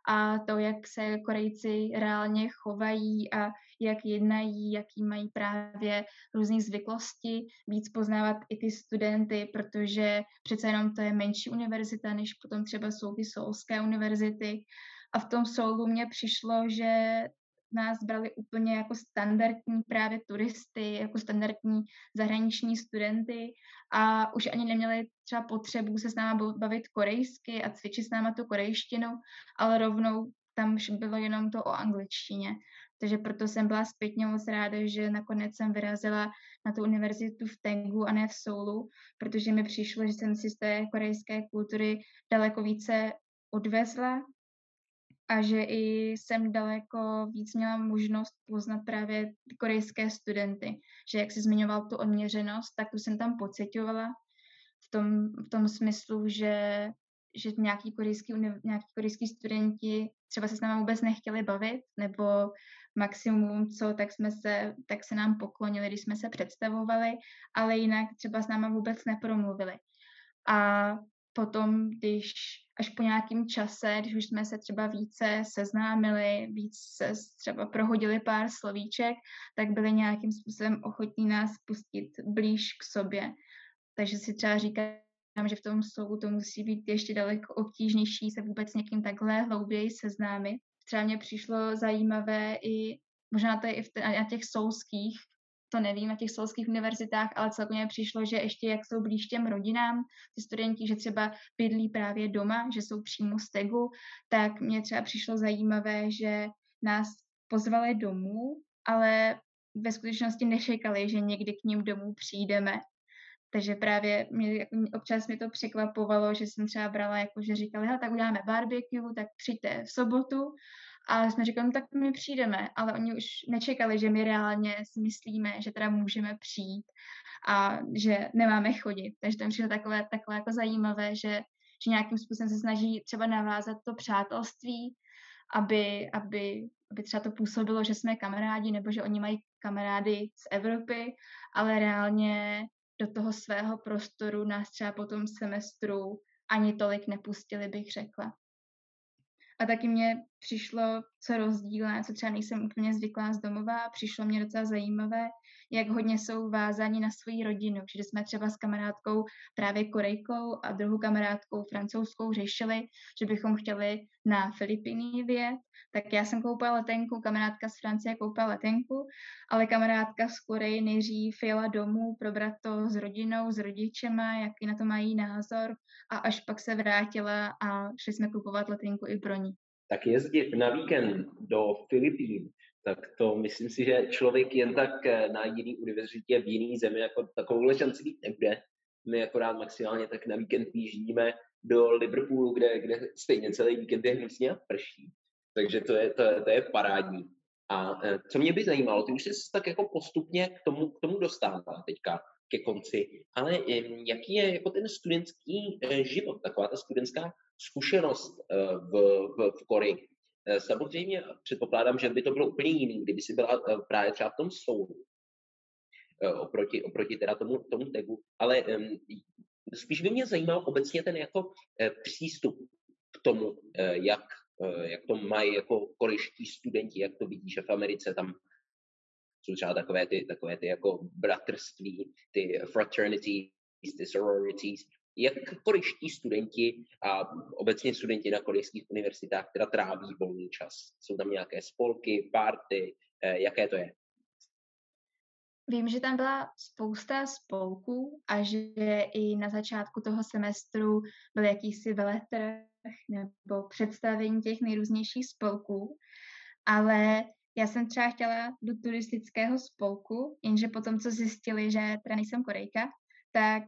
a to, jak se Korejci reálně chovají a jak jednají, jaký mají právě různé zvyklosti, víc poznávat i ty studenty, protože přece jenom to je menší univerzita, než potom třeba jsou ty soulské univerzity. A v tom Soulu mně přišlo, že nás brali úplně jako standardní právě turisty, jako standardní zahraniční studenty a už ani neměli třeba potřebu se s náma bavit korejsky a cvičit s náma tu korejštinu, ale rovnou tam bylo jenom to o angličtině. Takže proto jsem byla zpětně moc ráda, že nakonec jsem vyrazila na tu univerzitu v Tengu a ne v Soulu, protože mi přišlo, že jsem si z té korejské kultury daleko více odvezla a že i jsem daleko víc měla možnost poznat právě korejské studenty. Že jak jsi zmiňoval tu odměřenost, tak tu jsem tam pocitovala v tom, v tom smyslu, že, že nějaký korejský, nějaký korejský studenti třeba se s námi vůbec nechtěli bavit, nebo maximum, co, tak jsme se, tak se nám poklonili, když jsme se představovali, ale jinak třeba s náma vůbec nepromluvili. A potom, když až po nějakém čase, když už jsme se třeba více seznámili, víc se třeba prohodili pár slovíček, tak byli nějakým způsobem ochotní nás pustit blíž k sobě. Takže si třeba říkám, že v tom slovu to musí být ještě daleko obtížnější se vůbec někým takhle hlouběji seznámit. Třeba mě přišlo zajímavé i, možná to je i v na těch souských to nevím na těch solských univerzitách, ale celkově přišlo, že ještě jak jsou blíž těm rodinám, ty studenti, že třeba bydlí právě doma, že jsou přímo z TEGu, tak mě třeba přišlo zajímavé, že nás pozvali domů, ale ve skutečnosti nečekali, že někdy k ním domů přijdeme. Takže právě mě, občas mě to překvapovalo, že jsem třeba brala, jako že říkali, tak uděláme barbecue, tak přijďte v sobotu a jsme říkali, no tak my přijdeme, ale oni už nečekali, že my reálně si myslíme, že teda můžeme přijít a že nemáme chodit. Takže to přišlo takové, takové jako zajímavé, že, že nějakým způsobem se snaží třeba navázat to přátelství, aby, aby, aby třeba to působilo, že jsme kamarádi, nebo že oni mají kamarády z Evropy, ale reálně do toho svého prostoru nás třeba po tom semestru ani tolik nepustili, bych řekla. A taky mě přišlo, co rozdílné, co třeba nejsem úplně zvyklá z domova, přišlo mě docela zajímavé, jak hodně jsou vázáni na svoji rodinu. Že jsme třeba s kamarádkou právě Korejkou a druhou kamarádkou francouzskou řešili, že bychom chtěli na Filipíny vyjet, tak já jsem koupila letenku, kamarádka z Francie koupila letenku, ale kamarádka z Koreji nejdřív jela domů probrat to s rodinou, s rodičema, jaký na to mají názor a až pak se vrátila a šli jsme kupovat letenku i pro ní. Tak jezdit na víkend do Filipín, tak to myslím si, že člověk jen tak eh, na jiný univerzitě v jiný zemi jako takovouhle šanci být nebude. My akorát maximálně tak na víkend výjíždíme do Liverpoolu, kde, kde stejně celý víkend je hnusně a prší. Takže to je, to, je, to je parádní. A eh, co mě by zajímalo, ty už jsi tak jako postupně k tomu, k tomu dostávala teďka ke konci, ale jaký je jako ten studentský eh, život, taková ta studentská zkušenost v, v, v Koreji? Eh, samozřejmě předpokládám, že by to bylo úplně jiný, kdyby si byla eh, právě třeba v tom soudu. Eh, oproti, oproti teda tomu, tomu tagu, ale spíš by mě zajímal obecně ten jako přístup k tomu, jak, jak to mají jako korejští studenti, jak to vidíš v Americe, tam jsou třeba takové ty, takové ty jako bratrství, ty fraternities, ty sororities, jak korejští studenti a obecně studenti na korejských univerzitách teda tráví volný čas? Jsou tam nějaké spolky, párty, eh, jaké to je? Vím, že tam byla spousta spolků a že i na začátku toho semestru byl jakýsi veletrh nebo představení těch nejrůznějších spolků, ale já jsem třeba chtěla do turistického spolku, jenže potom, co zjistili, že teda nejsem Korejka, tak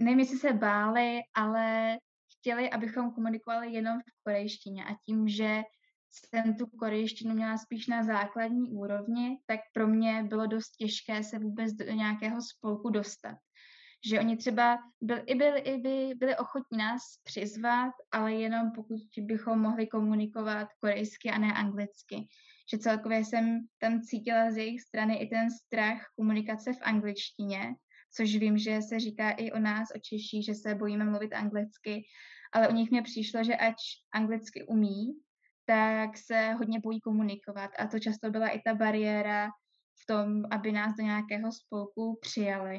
nevím, jestli se báli, ale chtěli, abychom komunikovali jenom v korejštině a tím, že jsem tu korejštinu měla spíš na základní úrovni, tak pro mě bylo dost těžké se vůbec do nějakého spolku dostat. Že oni třeba byl, i byli, i by, byli ochotní nás přizvat, ale jenom pokud bychom mohli komunikovat korejsky a ne anglicky. Že celkově jsem tam cítila z jejich strany i ten strach komunikace v angličtině, což vím, že se říká i o nás, o Češí, že se bojíme mluvit anglicky, ale u nich mě přišlo, že ať anglicky umí, tak se hodně bojí komunikovat a to často byla i ta bariéra v tom, aby nás do nějakého spolku přijali.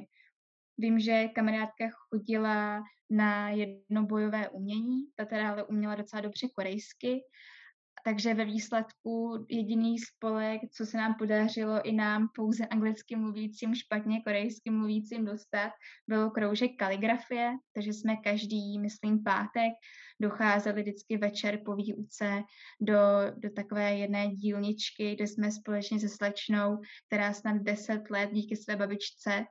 Vím, že kamarádka chodila na jedno bojové umění, ta teda ale uměla docela dobře korejsky takže ve výsledku jediný spolek, co se nám podařilo i nám pouze anglicky mluvícím, špatně korejsky mluvícím dostat, bylo kroužek kaligrafie, takže jsme každý, myslím, pátek docházeli vždycky večer po výuce do, do takové jedné dílničky, kde jsme společně se slečnou, která snad 10 let díky své babičce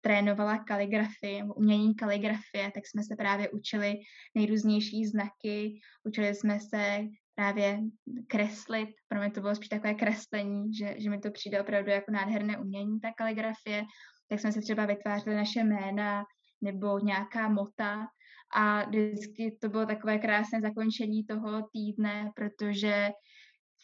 trénovala kaligrafii, umění kaligrafie, tak jsme se právě učili nejrůznější znaky, učili jsme se právě kreslit. Pro mě to bylo spíš takové kreslení, že, že mi to přijde opravdu jako nádherné umění, ta kaligrafie. Tak jsme se třeba vytvářeli naše jména nebo nějaká mota a vždycky to bylo takové krásné zakončení toho týdne, protože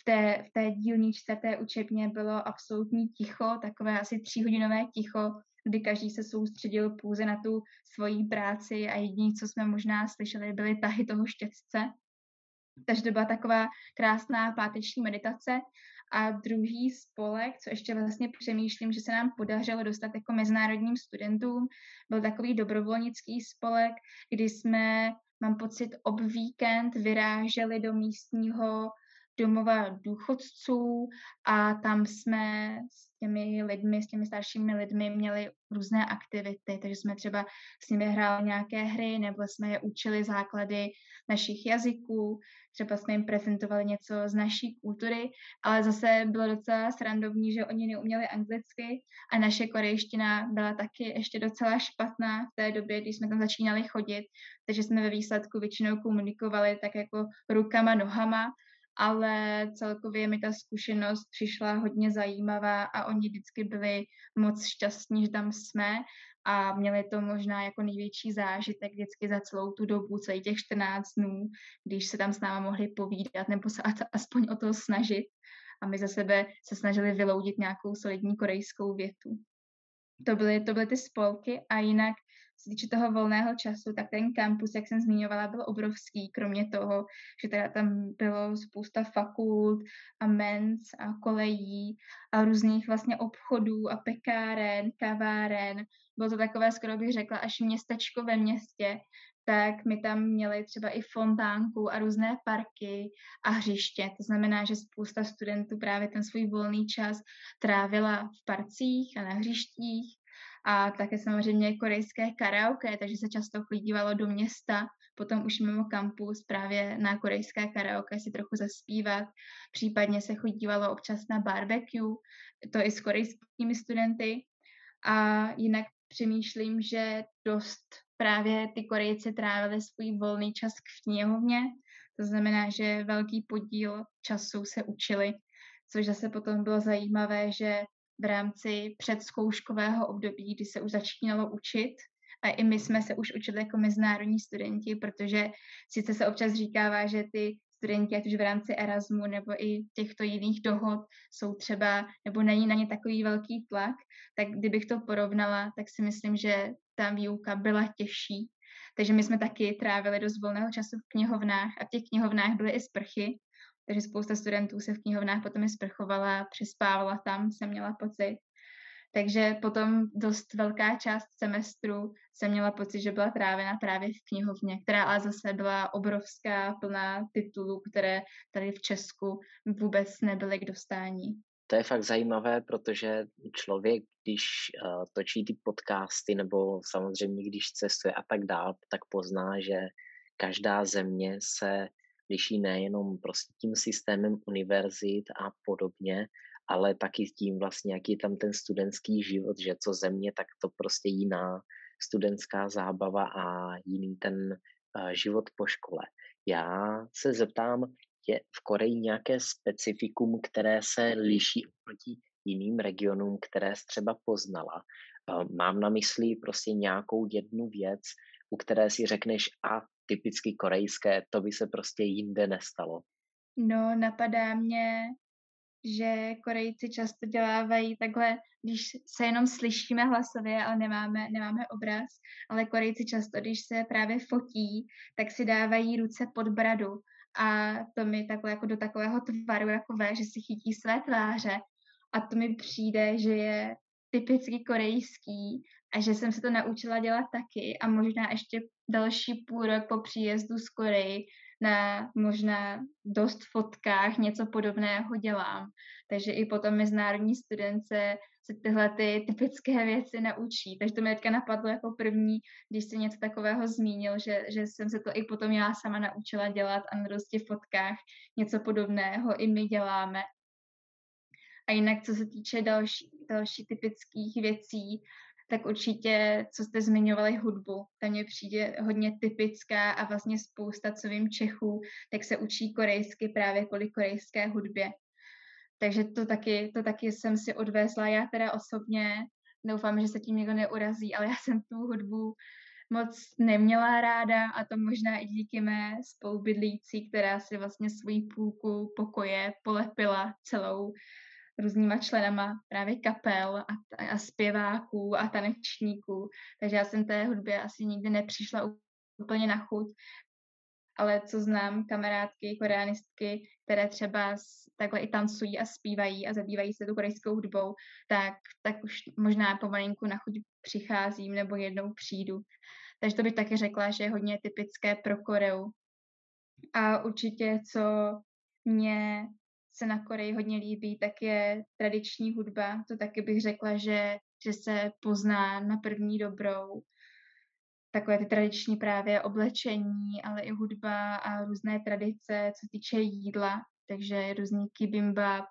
v té, v té dílničce, té učebně bylo absolutní ticho, takové asi tříhodinové ticho, kdy každý se soustředil pouze na tu svoji práci a jediné, co jsme možná slyšeli, byly tahy toho štětce. Takže to byla taková krásná páteční meditace. A druhý spolek, co ještě vlastně přemýšlím, že se nám podařilo dostat jako mezinárodním studentům, byl takový dobrovolnický spolek, kdy jsme, mám pocit, ob víkend vyráželi do místního domova důchodců a tam jsme s těmi lidmi, s těmi staršími lidmi měli různé aktivity, takže jsme třeba s nimi hráli nějaké hry nebo jsme je učili základy našich jazyků, třeba jsme jim prezentovali něco z naší kultury, ale zase bylo docela srandovní, že oni neuměli anglicky a naše korejština byla taky ještě docela špatná v té době, když jsme tam začínali chodit, takže jsme ve výsledku většinou komunikovali tak jako rukama, nohama ale celkově mi ta zkušenost přišla hodně zajímavá a oni vždycky byli moc šťastní, že tam jsme a měli to možná jako největší zážitek vždycky za celou tu dobu, celý těch 14 dnů, když se tam s náma mohli povídat nebo se aspoň o to snažit a my za sebe se snažili vyloudit nějakou solidní korejskou větu. To byly, to byly ty spolky a jinak se týče toho volného času, tak ten kampus, jak jsem zmiňovala, byl obrovský, kromě toho, že teda tam bylo spousta fakult a mens a kolejí a různých vlastně obchodů a pekáren, kaváren. Bylo to takové, skoro bych řekla, až městečko ve městě, tak my tam měli třeba i fontánku a různé parky a hřiště. To znamená, že spousta studentů právě ten svůj volný čas trávila v parcích a na hřištích a také samozřejmě korejské karaoke, takže se často chodívalo do města, potom už mimo kampus právě na korejské karaoke si trochu zaspívat, případně se chodívalo občas na barbecue, to i s korejskými studenty. A jinak přemýšlím, že dost právě ty Korejci trávili svůj volný čas v knihovně, to znamená, že velký podíl času se učili, což zase potom bylo zajímavé, že v rámci předzkouškového období, kdy se už začínalo učit. A i my jsme se už učili jako mezinárodní studenti, protože sice se občas říkává, že ty studenti, ať už v rámci Erasmu nebo i těchto jiných dohod, jsou třeba, nebo není na ně takový velký tlak, tak kdybych to porovnala, tak si myslím, že ta výuka byla těžší. Takže my jsme taky trávili dost volného času v knihovnách a v těch knihovnách byly i sprchy, takže spousta studentů se v knihovnách potom i sprchovala, přespávala tam, jsem měla pocit. Takže potom dost velká část semestru jsem měla pocit, že byla trávena právě v knihovně, která ale zase byla obrovská, plná titulů, které tady v Česku vůbec nebyly k dostání. To je fakt zajímavé, protože člověk, když uh, točí ty podcasty nebo samozřejmě když cestuje a tak dál, tak pozná, že každá země se liší nejenom prostě tím systémem univerzit a podobně, ale taky tím vlastně, jaký je tam ten studentský život, že co země, tak to prostě jiná studentská zábava a jiný ten uh, život po škole. Já se zeptám, je v Koreji nějaké specifikum, které se liší oproti jiným regionům, které jsi třeba poznala? Uh, mám na mysli prostě nějakou jednu věc, u které si řekneš, a typicky korejské, to by se prostě jinde nestalo. No, napadá mě, že Korejci často dělávají takhle, když se jenom slyšíme hlasově, ale nemáme, nemáme obraz, ale Korejci často, když se právě fotí, tak si dávají ruce pod bradu a to mi takhle jako do takového tvaru ve, že si chytí své tváře a to mi přijde, že je typicky korejský a že jsem se to naučila dělat taky a možná ještě další půl rok po příjezdu z Koreji na možná dost fotkách něco podobného dělám. Takže i potom mezinárodní studence se tyhle ty typické věci naučí. Takže to mě teďka napadlo jako první, když jsi něco takového zmínil, že, že jsem se to i potom já sama naučila dělat a na dosti fotkách něco podobného i my děláme. A jinak, co se týče další, další typických věcí, tak určitě, co jste zmiňovali hudbu, tam mě přijde hodně typická a vlastně spousta, co vím Čechů, tak se učí korejsky právě kvůli korejské hudbě. Takže to taky, to taky jsem si odvezla já teda osobně. Doufám, že se tím někdo neurazí, ale já jsem tu hudbu moc neměla ráda a to možná i díky mé spolubydlící, která si vlastně svůj půlku pokoje polepila celou různýma členama právě kapel a, a zpěváků a tanečníků. Takže já jsem té hudbě asi nikdy nepřišla úplně na chuť. Ale co znám kamarádky, koreanistky, které třeba takhle i tancují a zpívají a zabývají se tu korejskou hudbou, tak, tak už možná pomalinku na chuť přicházím nebo jednou přijdu. Takže to bych taky řekla, že je hodně typické pro Koreu. A určitě, co mě se na Koreji hodně líbí, tak je tradiční hudba. To taky bych řekla, že, že se pozná na první dobrou. Takové ty tradiční právě oblečení, ale i hudba a různé tradice, co týče jídla. Takže různý kibimbap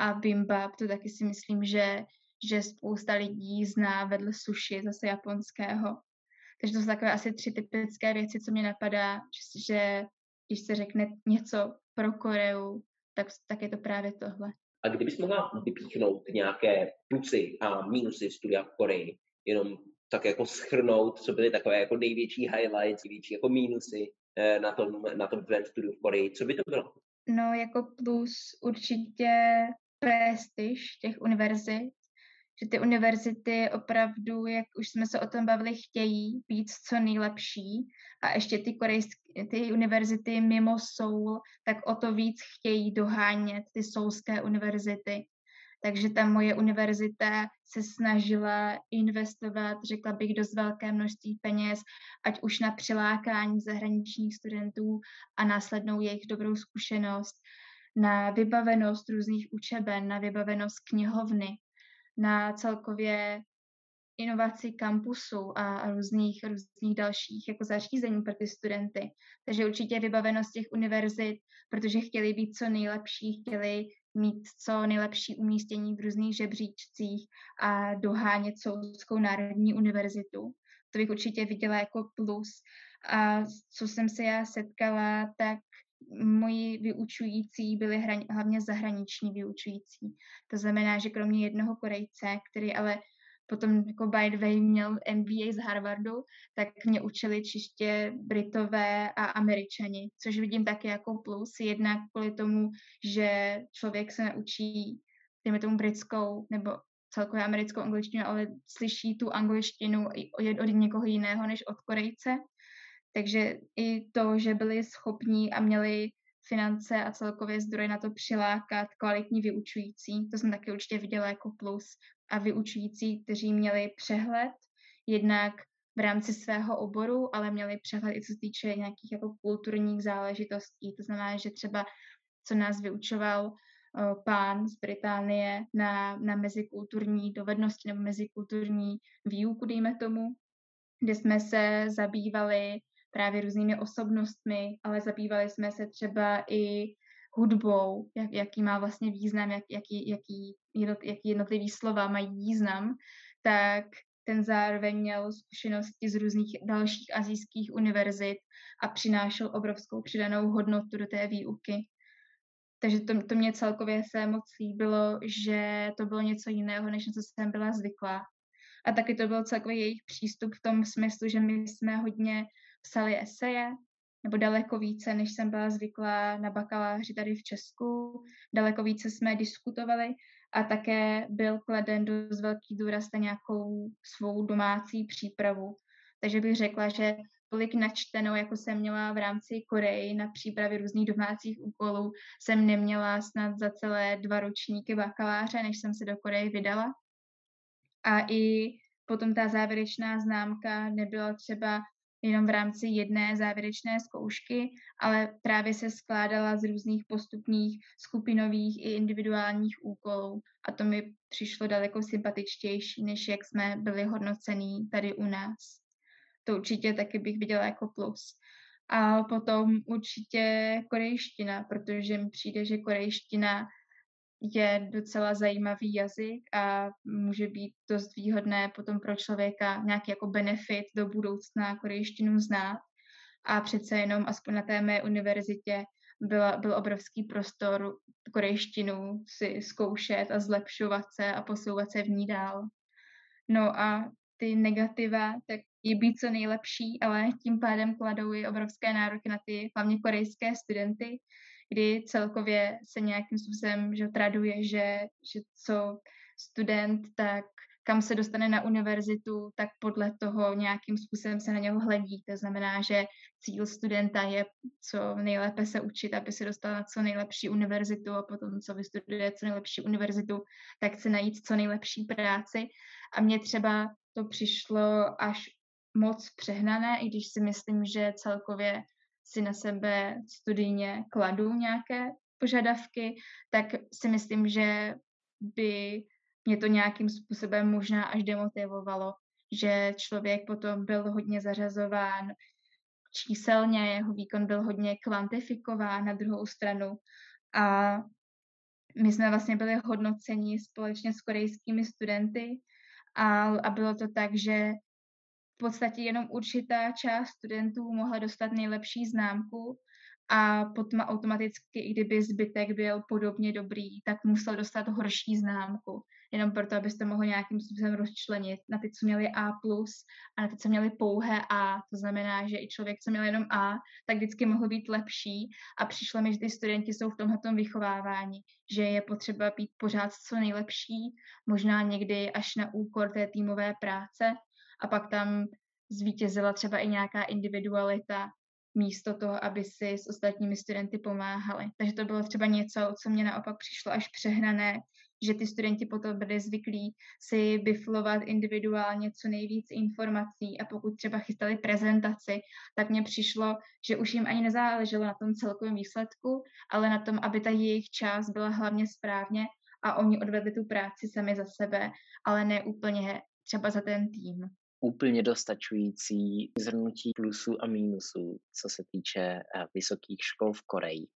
a bimbap, to taky si myslím, že, že spousta lidí zná vedle sushi, zase japonského. Takže to jsou takové asi tři typické věci, co mě napadá, že když se řekne něco pro Koreu, tak, tak je to právě tohle. A kdybys mohla vypíchnout nějaké plusy a mínusy studia v Koreji, jenom tak jako schrnout, co byly takové jako největší highlights, největší jako mínusy eh, na tom, na tom tvém studiu v Koreji, co by to bylo? No jako plus určitě prestiž těch univerzit, že ty univerzity opravdu, jak už jsme se o tom bavili, chtějí být co nejlepší a ještě ty korejské, ty univerzity mimo Soul, tak o to víc chtějí dohánět ty soulské univerzity. Takže ta moje univerzita se snažila investovat, řekla bych, dost velké množství peněz, ať už na přilákání zahraničních studentů a následnou jejich dobrou zkušenost, na vybavenost různých učeben, na vybavenost knihovny, na celkově inovaci kampusu a, různých, různých dalších jako zařízení pro ty studenty. Takže určitě vybavenost těch univerzit, protože chtěli být co nejlepší, chtěli mít co nejlepší umístění v různých žebříčcích a dohánět Soulskou národní univerzitu. To bych určitě viděla jako plus. A co jsem se já setkala, tak moji vyučující byli hraň, hlavně zahraniční vyučující. To znamená, že kromě jednoho Korejce, který ale potom jako by the way měl MBA z Harvardu, tak mě učili čistě Britové a Američani, což vidím taky jako plus, jednak kvůli tomu, že člověk se naučí, dejme tomu britskou nebo celkově americkou angličtinu, ale slyší tu angličtinu od někoho jiného než od Korejce. Takže i to, že byli schopní a měli finance a celkově zdroje na to přilákat kvalitní vyučující, to jsem taky určitě viděla jako plus. A vyučující, kteří měli přehled, jednak v rámci svého oboru, ale měli přehled i co se týče nějakých jako kulturních záležitostí. To znamená, že třeba co nás vyučoval pán z Británie na, na mezikulturní dovednosti nebo mezikulturní výuku, dejme tomu, kde jsme se zabývali právě různými osobnostmi, ale zabývali jsme se třeba i hudbou, jak, jaký má vlastně význam, jak, jaký, jaký, jednot, jaký jednotlivý slova mají význam, tak ten zároveň měl zkušenosti z různých dalších azijských univerzit a přinášel obrovskou přidanou hodnotu do té výuky. Takže to, to mě celkově se moc líbilo, že to bylo něco jiného, než na co jsem byla zvyklá. A taky to byl celkově jejich přístup v tom smyslu, že my jsme hodně psali eseje, nebo daleko více, než jsem byla zvyklá na bakaláři tady v Česku. Daleko více jsme diskutovali a také byl kladen dost velký důraz na nějakou svou domácí přípravu. Takže bych řekla, že tolik načtenou, jako jsem měla v rámci Koreji na přípravě různých domácích úkolů, jsem neměla snad za celé dva ročníky bakaláře, než jsem se do Koreje vydala. A i potom ta závěrečná známka nebyla třeba jenom v rámci jedné závěrečné zkoušky, ale právě se skládala z různých postupných skupinových i individuálních úkolů. A to mi přišlo daleko sympatičtější, než jak jsme byli hodnocení tady u nás. To určitě taky bych viděla jako plus. A potom určitě korejština, protože mi přijde, že korejština je docela zajímavý jazyk a může být dost výhodné potom pro člověka nějaký jako benefit do budoucna korejštinu znát. A přece jenom aspoň na té mé univerzitě byla, byl obrovský prostor korejštinu si zkoušet a zlepšovat se a posouvat se v ní dál. No a ty negativa, tak je být co nejlepší, ale tím pádem kladou i obrovské nároky na ty hlavně korejské studenty, kdy celkově se nějakým způsobem že traduje, že, že co student, tak kam se dostane na univerzitu, tak podle toho nějakým způsobem se na něho hledí. To znamená, že cíl studenta je co nejlépe se učit, aby se dostal na co nejlepší univerzitu a potom, co vystuduje co nejlepší univerzitu, tak chce najít co nejlepší práci. A mně třeba to přišlo až moc přehnané, i když si myslím, že celkově si na sebe studijně kladu nějaké požadavky, tak si myslím, že by mě to nějakým způsobem možná až demotivovalo, že člověk potom byl hodně zařazován číselně, jeho výkon byl hodně kvantifikován na druhou stranu. A my jsme vlastně byli hodnoceni společně s korejskými studenty a, a bylo to tak, že v podstatě jenom určitá část studentů mohla dostat nejlepší známku a potom automaticky, i kdyby zbytek byl podobně dobrý, tak musel dostat horší známku. Jenom proto, abyste mohli nějakým způsobem rozčlenit na ty, co měli A+, a na ty, co měli pouhé A. To znamená, že i člověk, co měl jenom A, tak vždycky mohl být lepší. A přišlo mi, že ty studenti jsou v tomhle vychovávání, že je potřeba být pořád co nejlepší, možná někdy až na úkor té týmové práce, a pak tam zvítězila třeba i nějaká individualita místo toho, aby si s ostatními studenty pomáhali. Takže to bylo třeba něco, co mě naopak přišlo až přehnané, že ty studenti potom byli zvyklí si biflovat individuálně co nejvíc informací a pokud třeba chystali prezentaci, tak mně přišlo, že už jim ani nezáleželo na tom celkovém výsledku, ale na tom, aby ta jejich část byla hlavně správně a oni odvedli tu práci sami za sebe, ale ne úplně třeba za ten tým úplně dostačující zhrnutí plusů a mínusů, co se týče eh, vysokých škol v Koreji.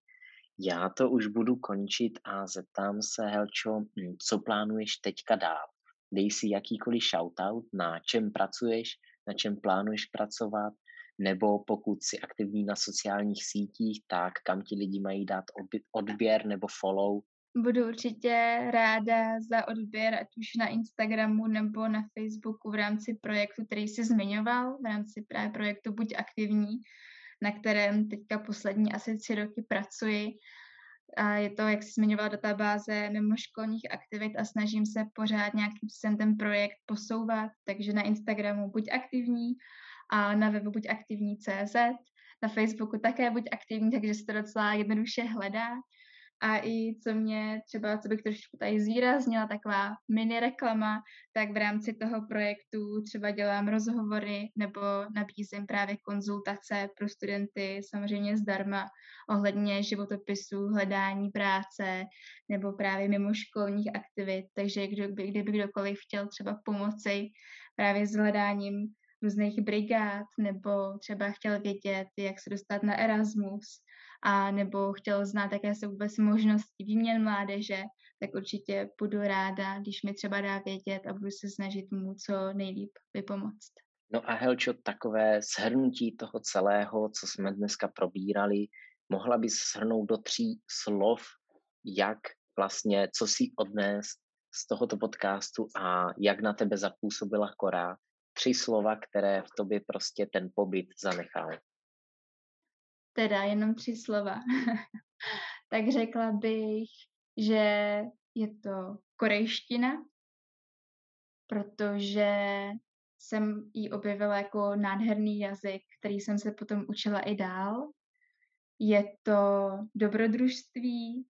Já to už budu končit a zeptám se, Helčo, hm, co plánuješ teďka dál? Dej si jakýkoliv shoutout, na čem pracuješ, na čem plánuješ pracovat, nebo pokud jsi aktivní na sociálních sítích, tak kam ti lidi mají dát odběr nebo follow, Budu určitě ráda za odběr, ať už na Instagramu nebo na Facebooku v rámci projektu, který jsi zmiňoval, v rámci právě projektu Buď aktivní, na kterém teďka poslední asi tři roky pracuji. A je to, jak jsi zmiňovala, databáze mimoškolních aktivit a snažím se pořád nějakým způsobem ten projekt posouvat, takže na Instagramu Buď aktivní a na webu Buď aktivní CZ, na Facebooku také Buď aktivní, takže se to docela jednoduše hledá. A i co mě třeba, co bych trošku tady zvýraznila, taková mini reklama, tak v rámci toho projektu třeba dělám rozhovory nebo nabízím právě konzultace pro studenty, samozřejmě zdarma, ohledně životopisu, hledání práce nebo právě mimoškolních aktivit. Takže kdo, kdyby kdokoliv chtěl třeba pomoci právě s hledáním různých brigád nebo třeba chtěl vědět, jak se dostat na Erasmus, a nebo chtěl znát, jaké jsou vůbec možnosti výměn mládeže, tak určitě budu ráda, když mi třeba dá vědět a budu se snažit mu co nejlíp vypomoct. No a Helčo, takové shrnutí toho celého, co jsme dneska probírali, mohla bys shrnout do tří slov, jak vlastně, co si odnes z tohoto podcastu a jak na tebe zapůsobila Kora. Tři slova, které v tobě prostě ten pobyt zanechal teda jenom tři slova, tak řekla bych, že je to korejština, protože jsem ji objevila jako nádherný jazyk, který jsem se potom učila i dál. Je to dobrodružství,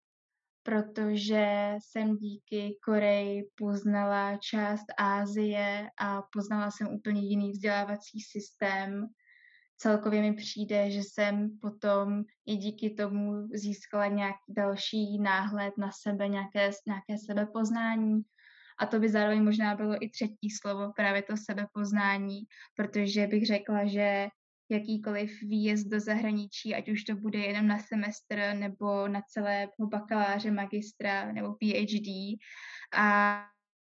protože jsem díky Koreji poznala část Ázie a poznala jsem úplně jiný vzdělávací systém. Celkově mi přijde, že jsem potom i díky tomu získala nějaký další náhled na sebe, nějaké, nějaké sebepoznání. A to by zároveň možná bylo i třetí slovo, právě to sebepoznání, protože bych řekla, že jakýkoliv výjezd do zahraničí, ať už to bude jenom na semestr nebo na celého bakaláře, magistra nebo PhD a,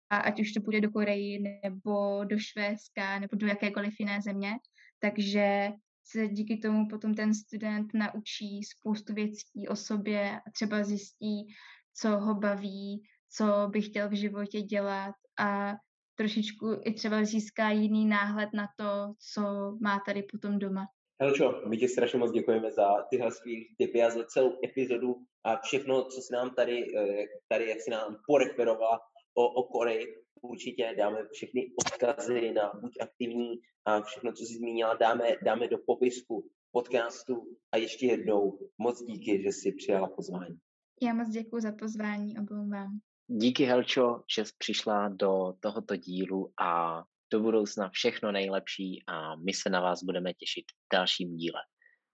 a ať už to bude do Koreji nebo do Švédska nebo do jakékoliv jiné země. Takže se díky tomu potom ten student naučí spoustu věcí o sobě a třeba zjistí, co ho baví, co by chtěl v životě dělat a trošičku i třeba získá jiný náhled na to, co má tady potom doma. Helčo, my ti strašně moc děkujeme za tyhle svý tipy a za celou epizodu a všechno, co si nám tady, eh, tady jak si nám poreferovala o, o Koreji. Určitě dáme všechny odkazy na buď aktivní a všechno, co jsi zmínila, dáme, dáme do popisku podcastu a ještě jednou moc díky, že jsi přijala pozvání. Já moc děkuji za pozvání obou vám. Díky Helčo, že jsi přišla do tohoto dílu a do budoucna všechno nejlepší a my se na vás budeme těšit v dalším díle.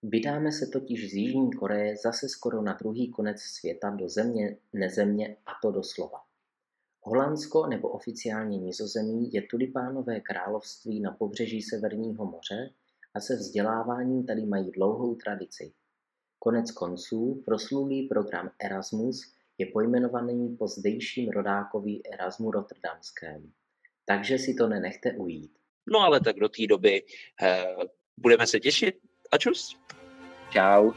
Vydáme se totiž z Jižní Koreje zase skoro na druhý konec světa do země, nezemě a to doslova. Holandsko nebo oficiálně Nizozemí je tulipánové království na pobřeží Severního moře a se vzděláváním tady mají dlouhou tradici. Konec konců proslulý program Erasmus je pojmenovaný po zdejším rodákovi Erasmu Rotterdamském. Takže si to nenechte ujít. No ale tak do té doby eh, budeme se těšit a čus. Čau.